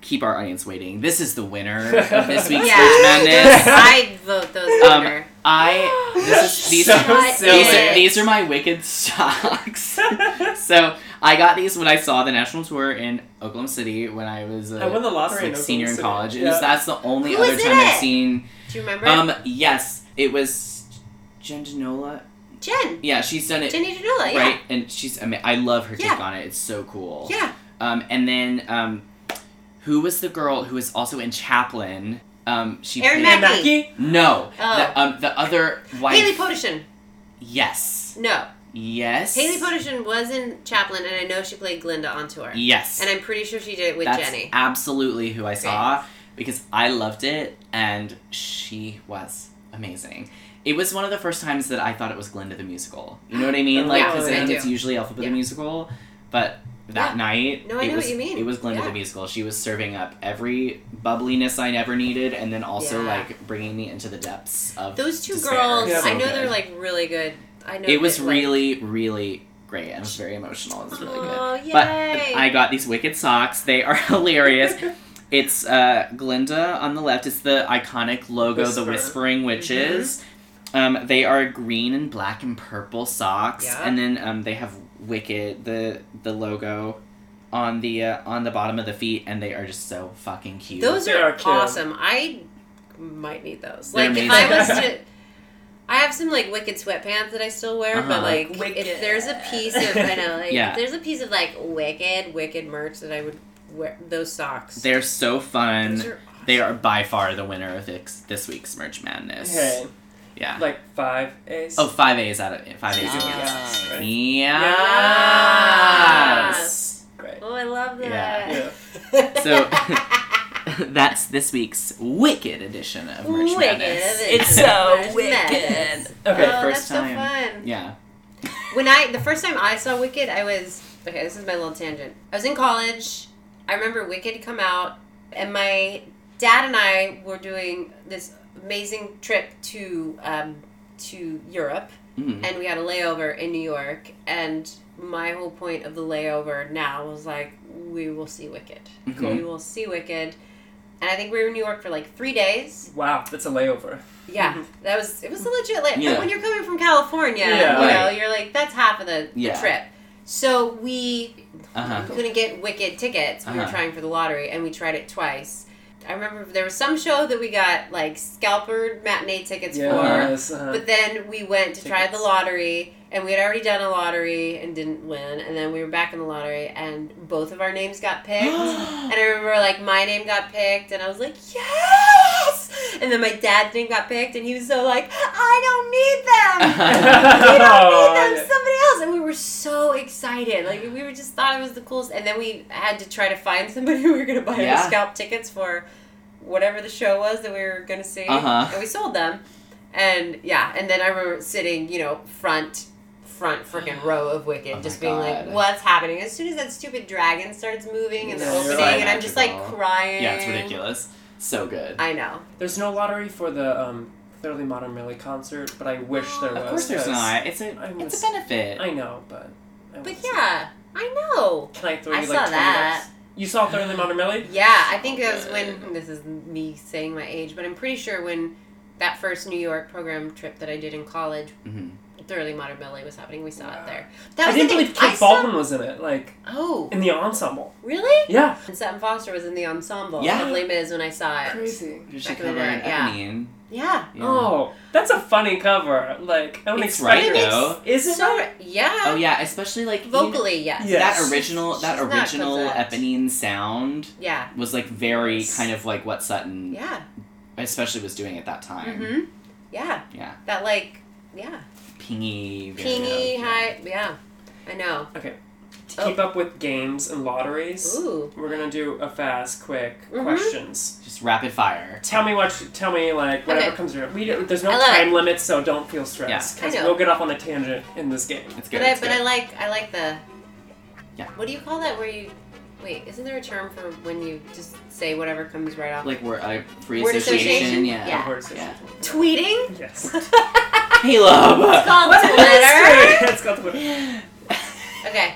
keep our audience waiting. This is the winner of this week's Yeah. Merch Madness. I vote those Um, winner. I this is these So are these are, these are my wicked socks. so I got these when I saw the national tour in Oklahoma City when I was a I won the lottery in like, senior in college. City. It was, that's the only Who other time in I've seen. Do you remember? Um, yes, it was Jen DiNoia. Jen. Yeah, she's done it Jenny DiNoia, yeah. right, and she's. I mean, I love her take Yeah. on it. It's so cool. Yeah. Um, and then um, who was the girl who was also in Chaplin? Um, she Erin played- Mackey. No, Oh. the, um, the other wife. Hayley Podschun. Yes. No. Yes. Hayley Podschun was in Chaplin, and I know she played Glinda on tour. Yes. And I'm pretty sure she did it with That's Jenny. absolutely who I saw because I loved it and she was amazing. It was one of the first times that I thought it was Glinda the musical. You know what I mean? Like, Yeah, because I it's do. usually Alpha the musical, but that Yeah. night, No, I it know was what you mean. it was Glinda Yeah. the musical. She was serving up every bubbliness I never needed, and then also Yeah. like bringing me into the depths of Those two despair. girls, So I know good. they're like really good. I know It was that, like- really, really great. and It was very emotional. It was really Oh, good. But. I got these wicked socks. They are hilarious. it's uh, Glinda on the left. It's the iconic logo, the Whispering Witches. Um, they are green and black and purple socks, Yeah. and then um, they have Wicked, the the logo, on the uh, on the bottom of the feet, and they are just so fucking cute. Those are, are cute. awesome. I might need those. They're like if I was to, I have some like wicked sweatpants that I still wear, Uh-huh. but like if there's a piece of I know like Yeah. if there's a piece of like wicked wicked merch that I would wear those socks. They're so fun. Those are They are by far the winner of this, this week's Merch Madness. Okay. Yeah. Like five A's. Oh, five A's out of five A's. out Yes. yes. Right. Yes. Great. Oh, I love that. Yeah. Yeah. So that's this week's Wicked edition of Merch Wicked. Madness. It's so Merch wicked. Madness. Okay, oh, first that's time. so fun. Yeah. When I the first time I saw Wicked, I was okay. This is my little tangent. I was in college. I remember Wicked come out, and my dad and I were doing this amazing trip to um, to Europe, Mhm. and we had a layover in New York. And my whole point of the layover now was like, we will see Wicked. Mhm. We will see Wicked. And I think we were in New York for like three days. Wow, that's a layover. Yeah, that was it was a legit layover. Yeah. when you're coming from California, Yeah. you know, you're like that's half of the, the trip. So we Uh-huh. couldn't get Wicked tickets. We were Uh-huh. trying for the lottery, and we tried it twice. I remember there was some show that we got like scalper matinee tickets Yes, for, uh-huh. but then we went to try the lottery, and we had already done a lottery and didn't win, and then we were back in the lottery, and both of our names got picked, and I remember like my name got picked, and I was like yes, and then my dad's name got picked, and he was so like I don't need them. we don't need them. Somebody and we were so excited. Like we were just thought it was the coolest. And then we had to try to find somebody who we were gonna buy Yeah. our scalp tickets for whatever the show was that we were gonna see, Uh-huh. and we sold them. And yeah, and then I remember sitting, you know, front. Front freaking row of Wicked, Oh just being God. like, "What's happening?" As soon as that stupid dragon starts moving in the Yeah, you're opening, right. and I'm just like crying. Yeah, it's ridiculous. So good. I know. There's no lottery for the um, Thoroughly Modern Millie concert, but I wish there was. of course there's 'cause not. It's a I it's was- a benefit. I know, but. I But wanna yeah, I know. Can I throw I you saw like 20 that. bucks? You saw Thoroughly Modern Millie? Yeah, I think it was when this is me saying my age, but I'm pretty sure when that first New York program trip that I did in college, Mhm. Thoroughly Modern Ballet was happening. We saw Wow. it there. That I was didn't the believe Kate I saw- Baldwin was in it, like, Oh, in the ensemble. really? Yeah. And Sutton Foster was in the ensemble Yeah. of Les Mis when I saw it. Crazy. Did she Back in the cover day, an yeah. Eponine? Yeah. Yeah. Oh, that's a funny cover. Like, I don't think It's expect right, it. though. Is it? So yeah. Oh yeah, especially like you know, Vocally, yes. Yeah. that original that She's not original Eponine sound Yeah. was like very Yes. kind of like what Sutton Yeah. especially was doing at that time. Mhm. Yeah. Yeah. That like yeah. Pingy. very Pingy low, high. Yeah. I know. Okay. To keep up with games and lotteries, Ooh. we're gonna do a fast, quick Mhm. questions. Just rapid fire. Tell me what. You, tell me like whatever Okay. comes to your. We do, there's no time it. limit, so don't feel stressed. Yeah. I 'cause know. we'll get off on a tangent in this game. It's good. But I it's but. I like I like the Yeah. What do you call that where you wait, isn't there a term for when you just say whatever comes right off? Like word, uh, free Word association. association? Yeah. Yeah. Word association. Tweeting? Yes. Caleb. It's called Twitter. it's called Twitter. Okay.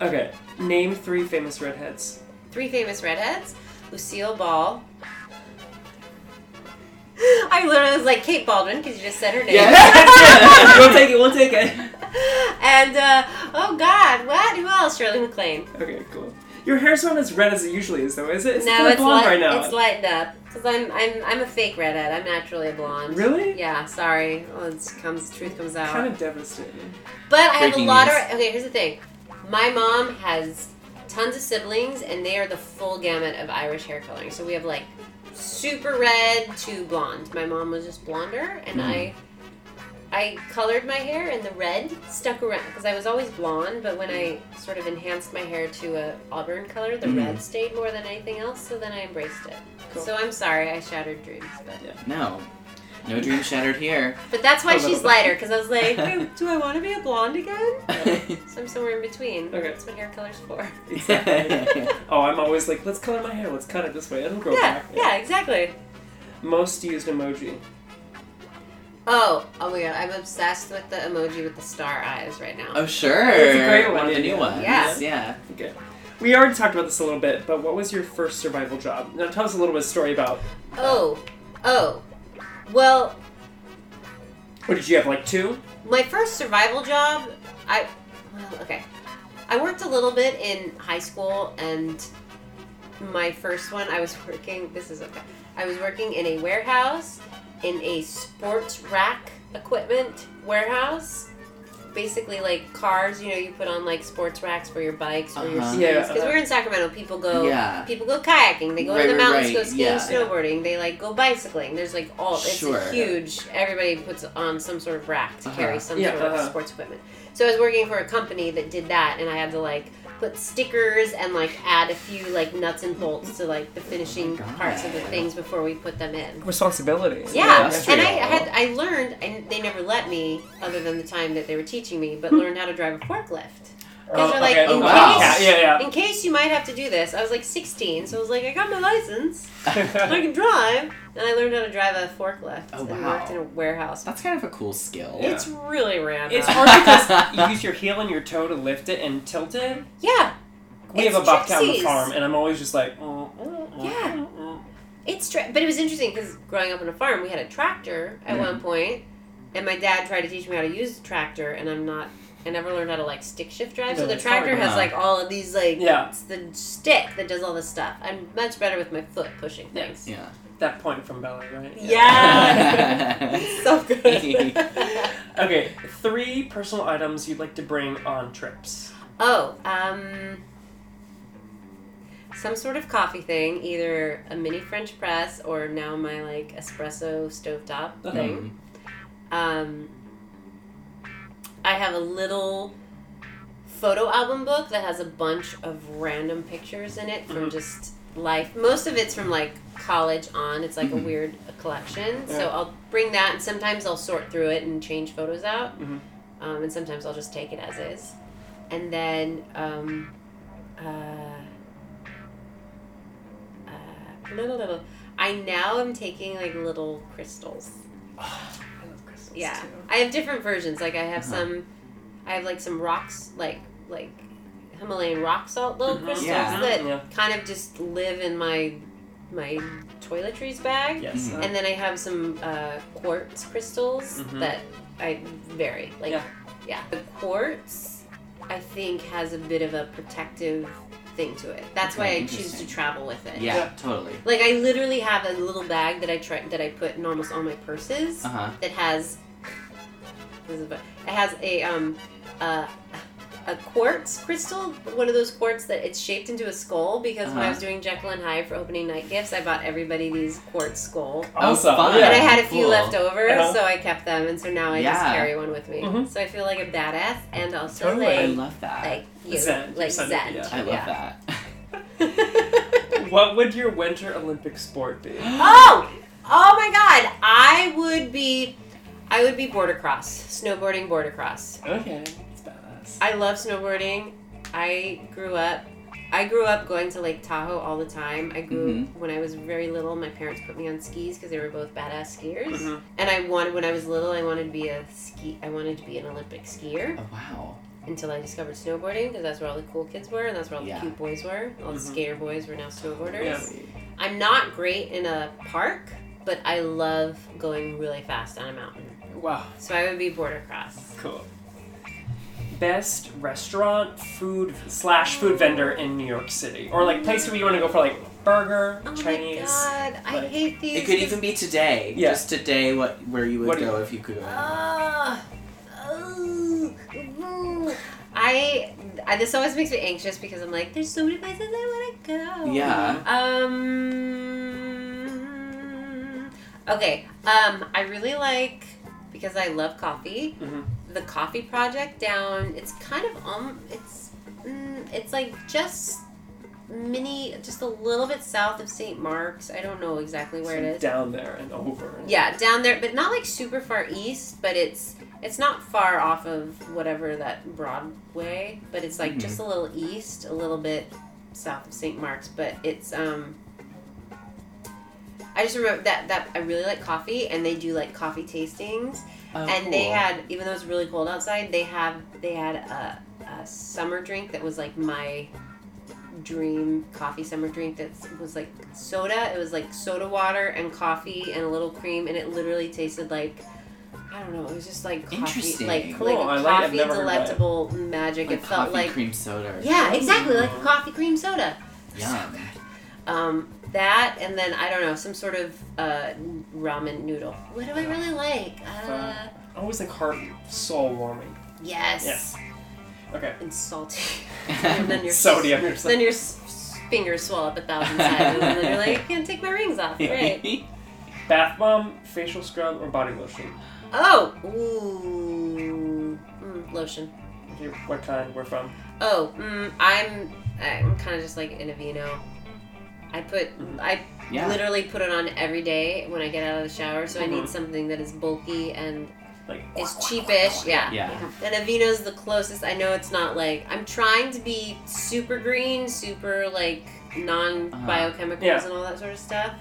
Okay. Name three famous redheads. Three famous redheads. Lucille Ball. I literally was like Kate Baldwin because you just said her name. Yeah. we'll take it. We'll take it. and uh, oh God, what? Who else? Shirley MacLaine. Okay, cool. Your hair's not as red as it usually is, though, is it? It's no, kind of it's blonde light, right now. It's lightened up because I'm I'm I'm a fake redhead. I'm naturally a blonde. Really? Yeah. Sorry. Well, it comes truth comes out. kind of devastating. But I have a lot news. of. Okay, here's the thing. My mom has tons of siblings, and they are the full gamut of Irish hair coloring. So we have like super red to blonde. My mom was just blonder, and Mhm. I. I colored my hair and the red stuck around because I was always blonde, but when I sort of enhanced my hair to a auburn color, the Mhm. red stayed more than anything else. So then I embraced it. Cool. So I'm sorry I shattered dreams, but yeah. No. No dream shattered here. but that's why she's lighter because I was like, "Hey, do I want to be a blonde again? So I'm somewhere in between. Okay. That's what hair color's for. Exactly. oh, I'm always like, let's color my hair. Let's cut it this way. It'll grow Yeah, back. yeah, exactly. Most used emoji. Oh, oh my god, I'm obsessed with the emoji with the star eyes right now. Oh sure. It's a great One of the new yeah. ones. Yeah. Yeah. Okay. We already talked about this a little bit, but what was your first survival job? Now tell us a little bit of story about. Oh, oh. Well, What did you have? Like two? my first survival job, I, well, okay. I worked a little bit in high school, and my first one, I was working, this is okay. I was working in a warehouse, in a sports rack equipment warehouse. Basically, like cars, you know, you put on like sports racks for your bikes or your Uh-huh. skis. Because uh-huh. we're in Sacramento, people go, Yeah. people go kayaking, they go Right, to the mountains, right, go skiing, yeah. snowboarding. They like go bicycling. There's like all, it's Sure. a huge. Everybody puts on some sort of rack to carry Uh-huh. some Yeah, sort of uh-huh. sports equipment. So I was working for a company that did that, and I had to like put stickers and like add a few like nuts and bolts to like the finishing oh God. parts of the things before we put them in. Responsibility. Yeah, that's and I. I had I learned, and they never let me, other than the time that they were teaching me, but hmm. learned how to drive a forklift. Because Oh, they're like, okay. in Oh, wow. case, Yeah, yeah, in case you might have to do this. I was like 16, so I was like, I got my license, I can drive, and I learned how to drive a forklift Oh, and wow. worked in a warehouse. That's kind of a cool skill. It's really random. it's hard because you use your heel and your toe to lift it and tilt it. yeah, We It's have a bobcat on the farm, and I'm always just like, mm, mm, mm, Yeah. mm, mm. It's tra- but it was interesting because growing up on a farm, we had a tractor at Yeah. one point, and my dad tried to teach me how to use the tractor, and I'm not. I never learned how to like stick shift drive. No, so the tractor has like all of these like Yeah. it's the stick that does all this stuff. I'm much better with my foot pushing things. Yeah. That point from Bella, right? Yeah, so good. Okay, three personal items you'd like to bring on trips. oh, um, some sort of coffee thing, either a mini French press or now my like espresso stovetop Uh-huh. thing. Um, I have a little photo album book that has a bunch of random pictures in it from Mhm. just life. Most of it's from like college on. It's like Mhm. a weird collection. So I'll bring that, and sometimes I'll sort through it and change photos out. Mhm. Um, and sometimes I'll just take it as is. And then, um, uh, uh, little, little. I now am taking like little crystals. I crystals Yeah, too. I have different versions. Like I have Uh-huh. some, I have like some rocks, like like Himalayan rock salt little Mhm. crystals Yeah. that Yeah. kind of just live in my my toiletries bag. Yes. Mhm. uh, And then I have some uh, quartz crystals Mhm. that I vary. Like Yeah. yeah, the quartz I think has a bit of a protective thing to it. That's why I choose to travel with it. Yeah, Yeah. totally. Like I literally have a little bag that I try that I put in almost all my purses Uh huh. that has this is about- it has a um uh, a quartz crystal, one of those quartz that it's shaped into a skull because when I Uh-huh. was doing Jekyll and Hyde for opening night gifts, I bought everybody these quartz skull. Oh, Awesome. fun. Yeah. And I had a few Cool. left over, Uh-huh. so I kept them, and so now I just carry one with me. Mhm. So I feel like a badass, and also Totally. I love that. like you, Zen. like Zen, zen. yeah. I love yeah. that. What would your winter Olympic sport be? Oh, oh my God! I would be, I would be border cross, snowboarding border cross. Okay, I love snowboarding. I grew up I grew up going to Lake Tahoe all the time. I grew Mhm. when I was very little. My parents put me on skis because they were both badass skiers, Mhm. and I wanted when I was little. I wanted to be a ski. I wanted to be an Olympic skier. Oh wow. Until I discovered snowboarding because that's where all the cool kids were and that's where all the cute boys were. All the Mhm. skater boys were now snowboarders. Yeah. I'm not great in a park, but I love going really fast on a mountain. Wow. So I would be border cross. Cool. Best restaurant, food slash food vendor in New York City, or like place where you want to go for like burger, Chinese. My God, I like- hate these. It could even be today. Yeah. Just today, what where you would What go you- if you could go. Ah, ooh, ooh. I, I this always makes me anxious because I'm like, there's so many places I want to go. Yeah. Um. Okay. Um. I really like because I love coffee. Mhm. The coffee project down. It's kind of um. It's mm, it's like just mini, just a little bit south of St. Mark's. I don't know exactly where it is. Down there and over. Yeah, down there, but not like super far east. But it's it's not far off of whatever that Broadway. But it's like Mhm. just a little east, a little bit south of St. Mark's. But it's um. I just remember that that I really like coffee, and they do like coffee tastings. Oh, and they had, even though it was really cold outside, they have they had a, a summer drink that was like my dream coffee summer drink that was like soda. It was like soda water and coffee and a little cream, and it literally tasted like I don't know. It was just like coffee, Interesting. like Cool, like a coffee that. delectable magic. Like it felt coffee like cream soda. yeah, something. exactly like coffee cream soda. Yum. Um, that and then I don't know some sort of uh, ramen noodle. What do I really like? Uh, I always like heart soul warming. yes. Yes. Okay. And salty. and then your Sodium. Then your s- s- fingers swell up a thousand times, and then you're like, I can't take my rings off. Great. Bath bomb, facial scrub, or body lotion. Oh, ooh, mm, lotion. Okay, what kind? Where from? Oh, mm, I'm I'm kind of just like an Aveeno. I put I Yeah. literally put it on every day when I get out of the shower, so I Mhm. need something that is bulky and Like it's cheapish. Yeah. Yeah. Mm-hmm. And Aveeno's the closest. I know it's not like I'm trying to be super green, super like non biochemicals Yeah. and all that sort of stuff.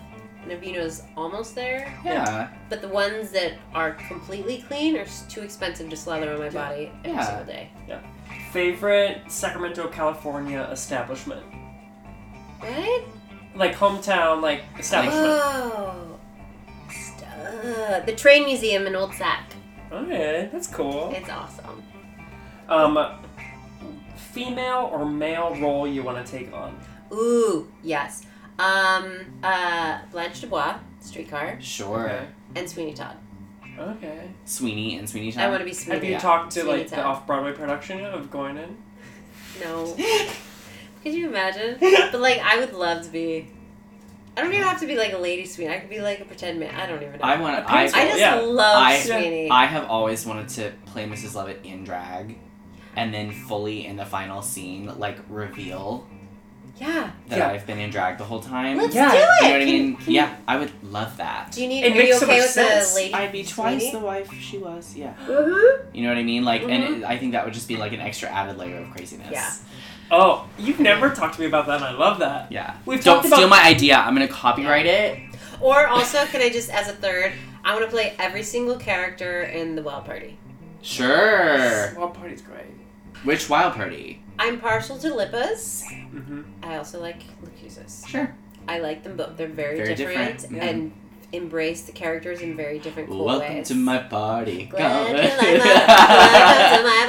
And Aveeno's almost there. Yeah. But the ones that are completely clean are too expensive to slather on my body every Yeah. single day. Yeah. Favorite Sacramento, California establishment? What? Like hometown, like establishment. Oh. St- the Train Museum in Old Sac. Okay, that's cool. It's awesome. Um, female or male role you want to take on? Ooh, yes. Um, uh, Blanche Dubois, Streetcar, Sure. Okay. and Sweeney Todd. Okay. Sweeney and Sweeney Todd. I wanna be Sweeney. Have you Yeah. talked to Sweeney like the off Broadway production of going in? No. Could you imagine? But like, I would love to be. I don't even have to be like a lady Sweeney. I could be like a pretend man. I don't even know. I want to. I, I just love I, Sweeney. I have always wanted to play Mrs. Lovett in drag, and then fully in the final scene, like reveal yeah. that Yeah. I've been in drag the whole time. Let's Yeah. do it. You know what I mean? can- yeah, I would love that. Do you need? It are you makes so much with sense. lady? I'd be twice Sweeney? the wife she was. Yeah. Mhm. You know what I mean? Like, Mhm. and it, I think that would just be like an extra added layer of craziness. Yeah. Oh, you've never talked to me about that, and I love that. Yeah. We've Don't talked steal about- my idea. I'm gonna copyright it. Or also, can I just, as a third, I want to play every single character in the Wild Party. Sure. Wild Party's great. Which wild party? I'm partial to Lippa's. Mm-hmm. I also like LaChiusa's. Sure. I like them both. They're very, Very different, different, yeah. and embrace the characters in very different cool Welcome ways. to my party. Glad you Come. my- welcome to my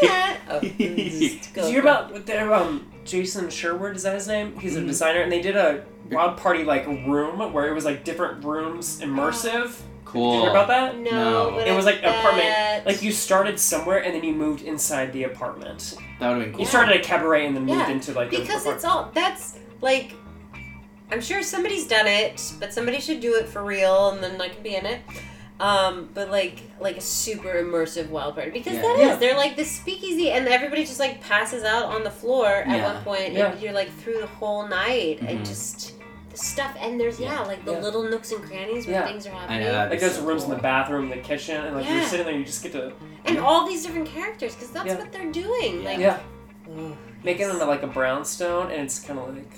party. Oh, go Did you hear for about with their um Jason Sherwood? Is that his name? He's a Mhm. designer, and they did a Wild Party like room where it was like different rooms, immersive. Cool. Did you hear about that? No, No. It was like an apartment. Like you started somewhere and then you moved inside the apartment. That would have been cool. You started a cabaret and then moved into like the because it's all that's like I'm sure somebody's done it, but somebody should do it for real, and then I can be in it. Um, but like like a super immersive wild party because Yeah. that is Yeah. they're like the speakeasy, and everybody just like passes out on the floor at Yeah. one point, Yeah. and you're like through the whole night, and Mhm. just the stuff, and there's yeah, Yeah. like the Yeah. little nooks and crannies where Yeah. things are I happening, know like there's so rooms in the bathroom, the kitchen, and like you're sitting there, you just get to and all these different characters because that's Yeah. what they're doing. Like, yeah. oh, make it into like a brownstone, and it's kind of like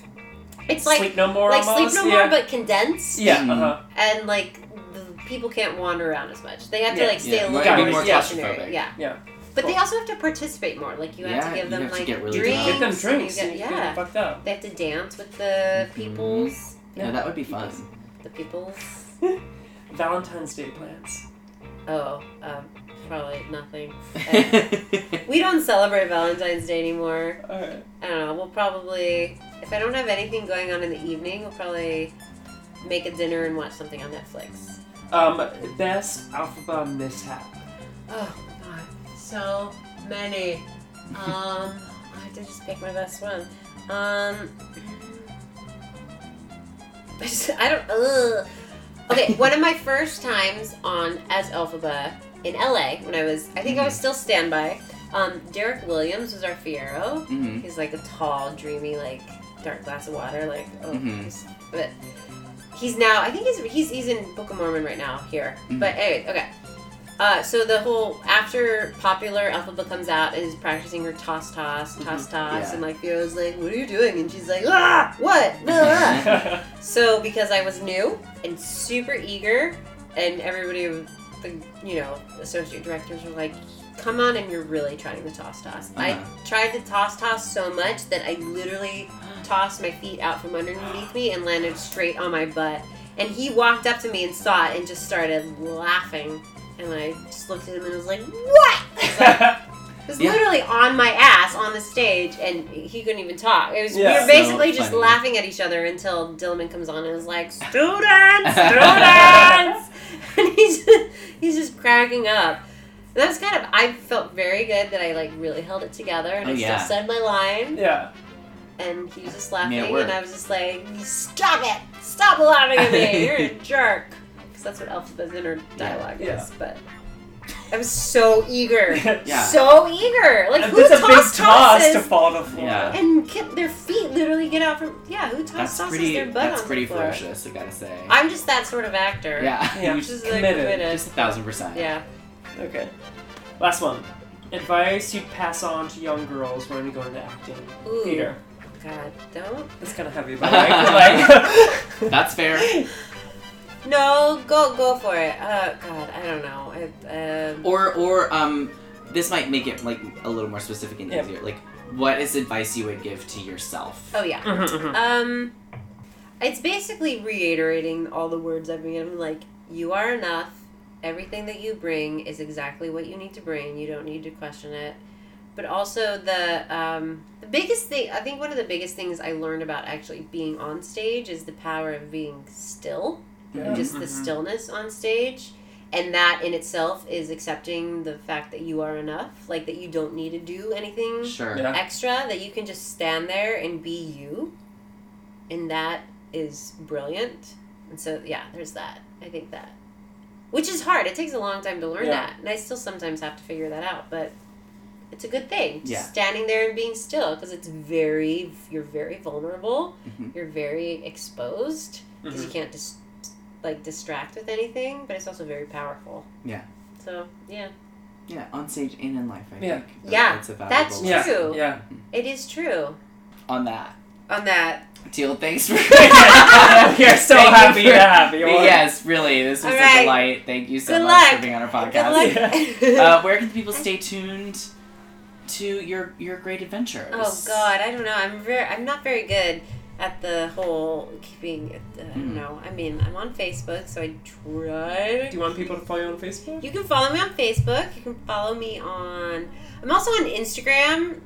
It's like Sleep No More like almost, sleep no yeah. more, but condensed. yeah, uh huh. and like the people can't wander around as much. They have to Yeah. like stay Yeah, a little gotta more more stationary. claustrophobic. Yeah, Yeah. but they also have to participate more. Like you have Yeah, to give you them have to like get really drinks. drunk. Give them drinks. you And get- you get yeah, fucked up. they have to dance with the Mhm. peoples. Yeah, that would be fun. The peoples. Valentine's Day plans. Oh, um, probably nothing. we don't celebrate Valentine's Day anymore. I don't know. We'll probably, if I don't have anything going on in the evening, we'll probably make a dinner and watch something on Netflix. Um, best Elphaba mishap. Oh my god, so many. Um, I have to just pick my best one. Um, I, just, I don't. Ugh. Okay, one of my first times on as Elphaba in LA when I was, I think I was still standby. Um, Derek Williams was our Fiyero. Mhm. He's like a tall, dreamy, like dark glass of water. Like, oh, Mhm. he's- but he's now. I think he's he's he's in Book of Mormon right now here. Mhm. But anyway, okay. Uh, so the whole after popular Elphaba comes out is practicing her toss toss toss toss Yeah. and like Fiyero's like what are you doing and she's like ah what Ah." so because I was new and super eager and everybody the you know associate directors were like come on and you're really trying the toss toss I Uh-huh. tried to toss toss so much that I literally tossed my feet out from underneath me and landed straight on my butt and he walked up to me and saw it and just started laughing and I just looked at him and I was like, "What?" It was Yeah. literally on my ass on the stage, and he couldn't even talk. It was we Yeah. were basically So just laughing at each other until Dillamond comes on and is like, "Students, students," and he's he's just cracking up. And that was kind of I felt very good that I like really held it together and Oh, I yeah. still said my line, yeah. and he was just laughing, and I was just like, "Stop it! Stop laughing at me! You're a jerk." Because that's what Elphaba's inner dialogue Yeah. is, but. I was so eager, Yeah. so eager. Like And who it's a big toss toss tosses to fall to the floor. Yeah. and get their feet literally get out from yeah? Who toss That's tosses pretty. their butt That's on pretty the floor? ferocious. I gotta say. I'm just that sort of actor. yeah. Yeah. You just just, like committed. committed. just a thousand percent. yeah. Okay. Last one. Advice you'd pass on to young girls wanting to go into acting. Ooh. Theater. God, don't. That's kind of heavy, but like, like That's fair. No, go go for it. Uh, God, I don't know. I, um, Or or um, this might make it like a little more specific and Yeah. easier. Like, what is advice you would give to yourself? oh yeah. Mhm, mhm. Um, it's basically reiterating all the words I've been given. Like, you are enough. Everything that you bring is exactly what you need to bring. You don't need to question it. But also the um, the biggest thing. I think one of the biggest things I learned about actually being on stage is the power of being still. Yeah. Just the Mhm. stillness on stage. And that in itself is accepting the fact that you are enough, like that you don't need to do anything Sure. Yeah. extra that you can just stand there and be you and that is brilliant and so yeah there's that i think that which is hard it takes a long time to learn Yeah. that and i still sometimes have to figure that out but it's a good thing just Yeah. standing there and being still because it's very you're very vulnerable Mhm. you're very exposed because you Mhm. can't just like distract with anything but it's also very powerful Yeah. so yeah Yeah. On stage and in life. I Yeah. think. that- Yeah, That's a that's true. Yeah. it is true On that, on that Deal. Thanks for. we are so Thank you happy for- to have you. on. Yes, really. This was All a delight. Thank you so Good much for luck. being on our Good podcast. luck. uh, where can people stay tuned to your your great adventures? Oh God, I don't know. I'm very, I'm not very good at the whole keeping. it, Uh, I don't Mm. know. I mean, I'm on Facebook, so I try. Do you want people to follow you on Facebook? You can follow me on Facebook. You can follow me on. I'm also on Instagram,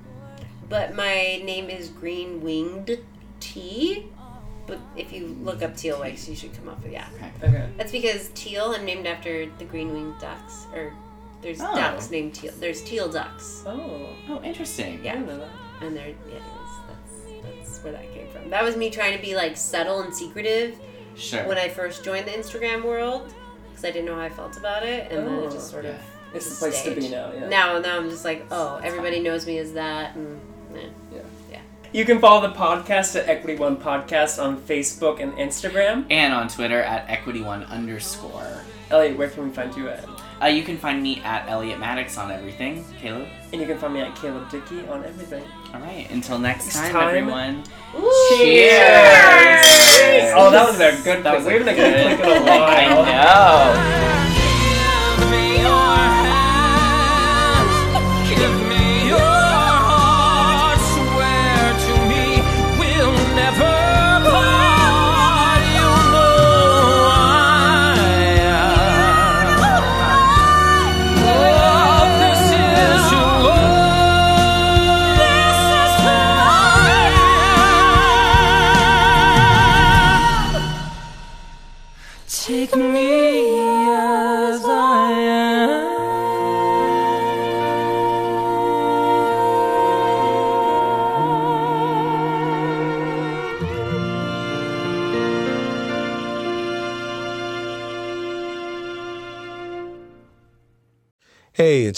but my name is Green Winged Tea. But if you look up Teal Wicks, you should come up with yeah. Okay. okay. That's because teal. I'm named after the green winged ducks. Or there's Oh. ducks named teal. There's teal ducks. Oh. Oh, interesting. I Yeah. didn't know that. And they're yeah, anyways, that's that's where that came from. That was me trying to be like subtle and secretive Sure. when I first joined the Instagram world because I didn't know how I felt about it, and then it just sort of Yeah. It's the place to be now. Yeah. now now I'm just like oh everybody knows me as that and eh. You can follow the podcast at Equity One Podcast on Facebook and Instagram. and on Twitter at equity one underscore. Eliot, where can we find you at? Uh, you can find me at Eliot Maddox on everything. Caleb? And you can find me at Caleb Dickey on everything. All right. Until next Next time, time. everyone. Cheers! Oh, that was a good. That was we a haven't had a good- good click in a while. I know.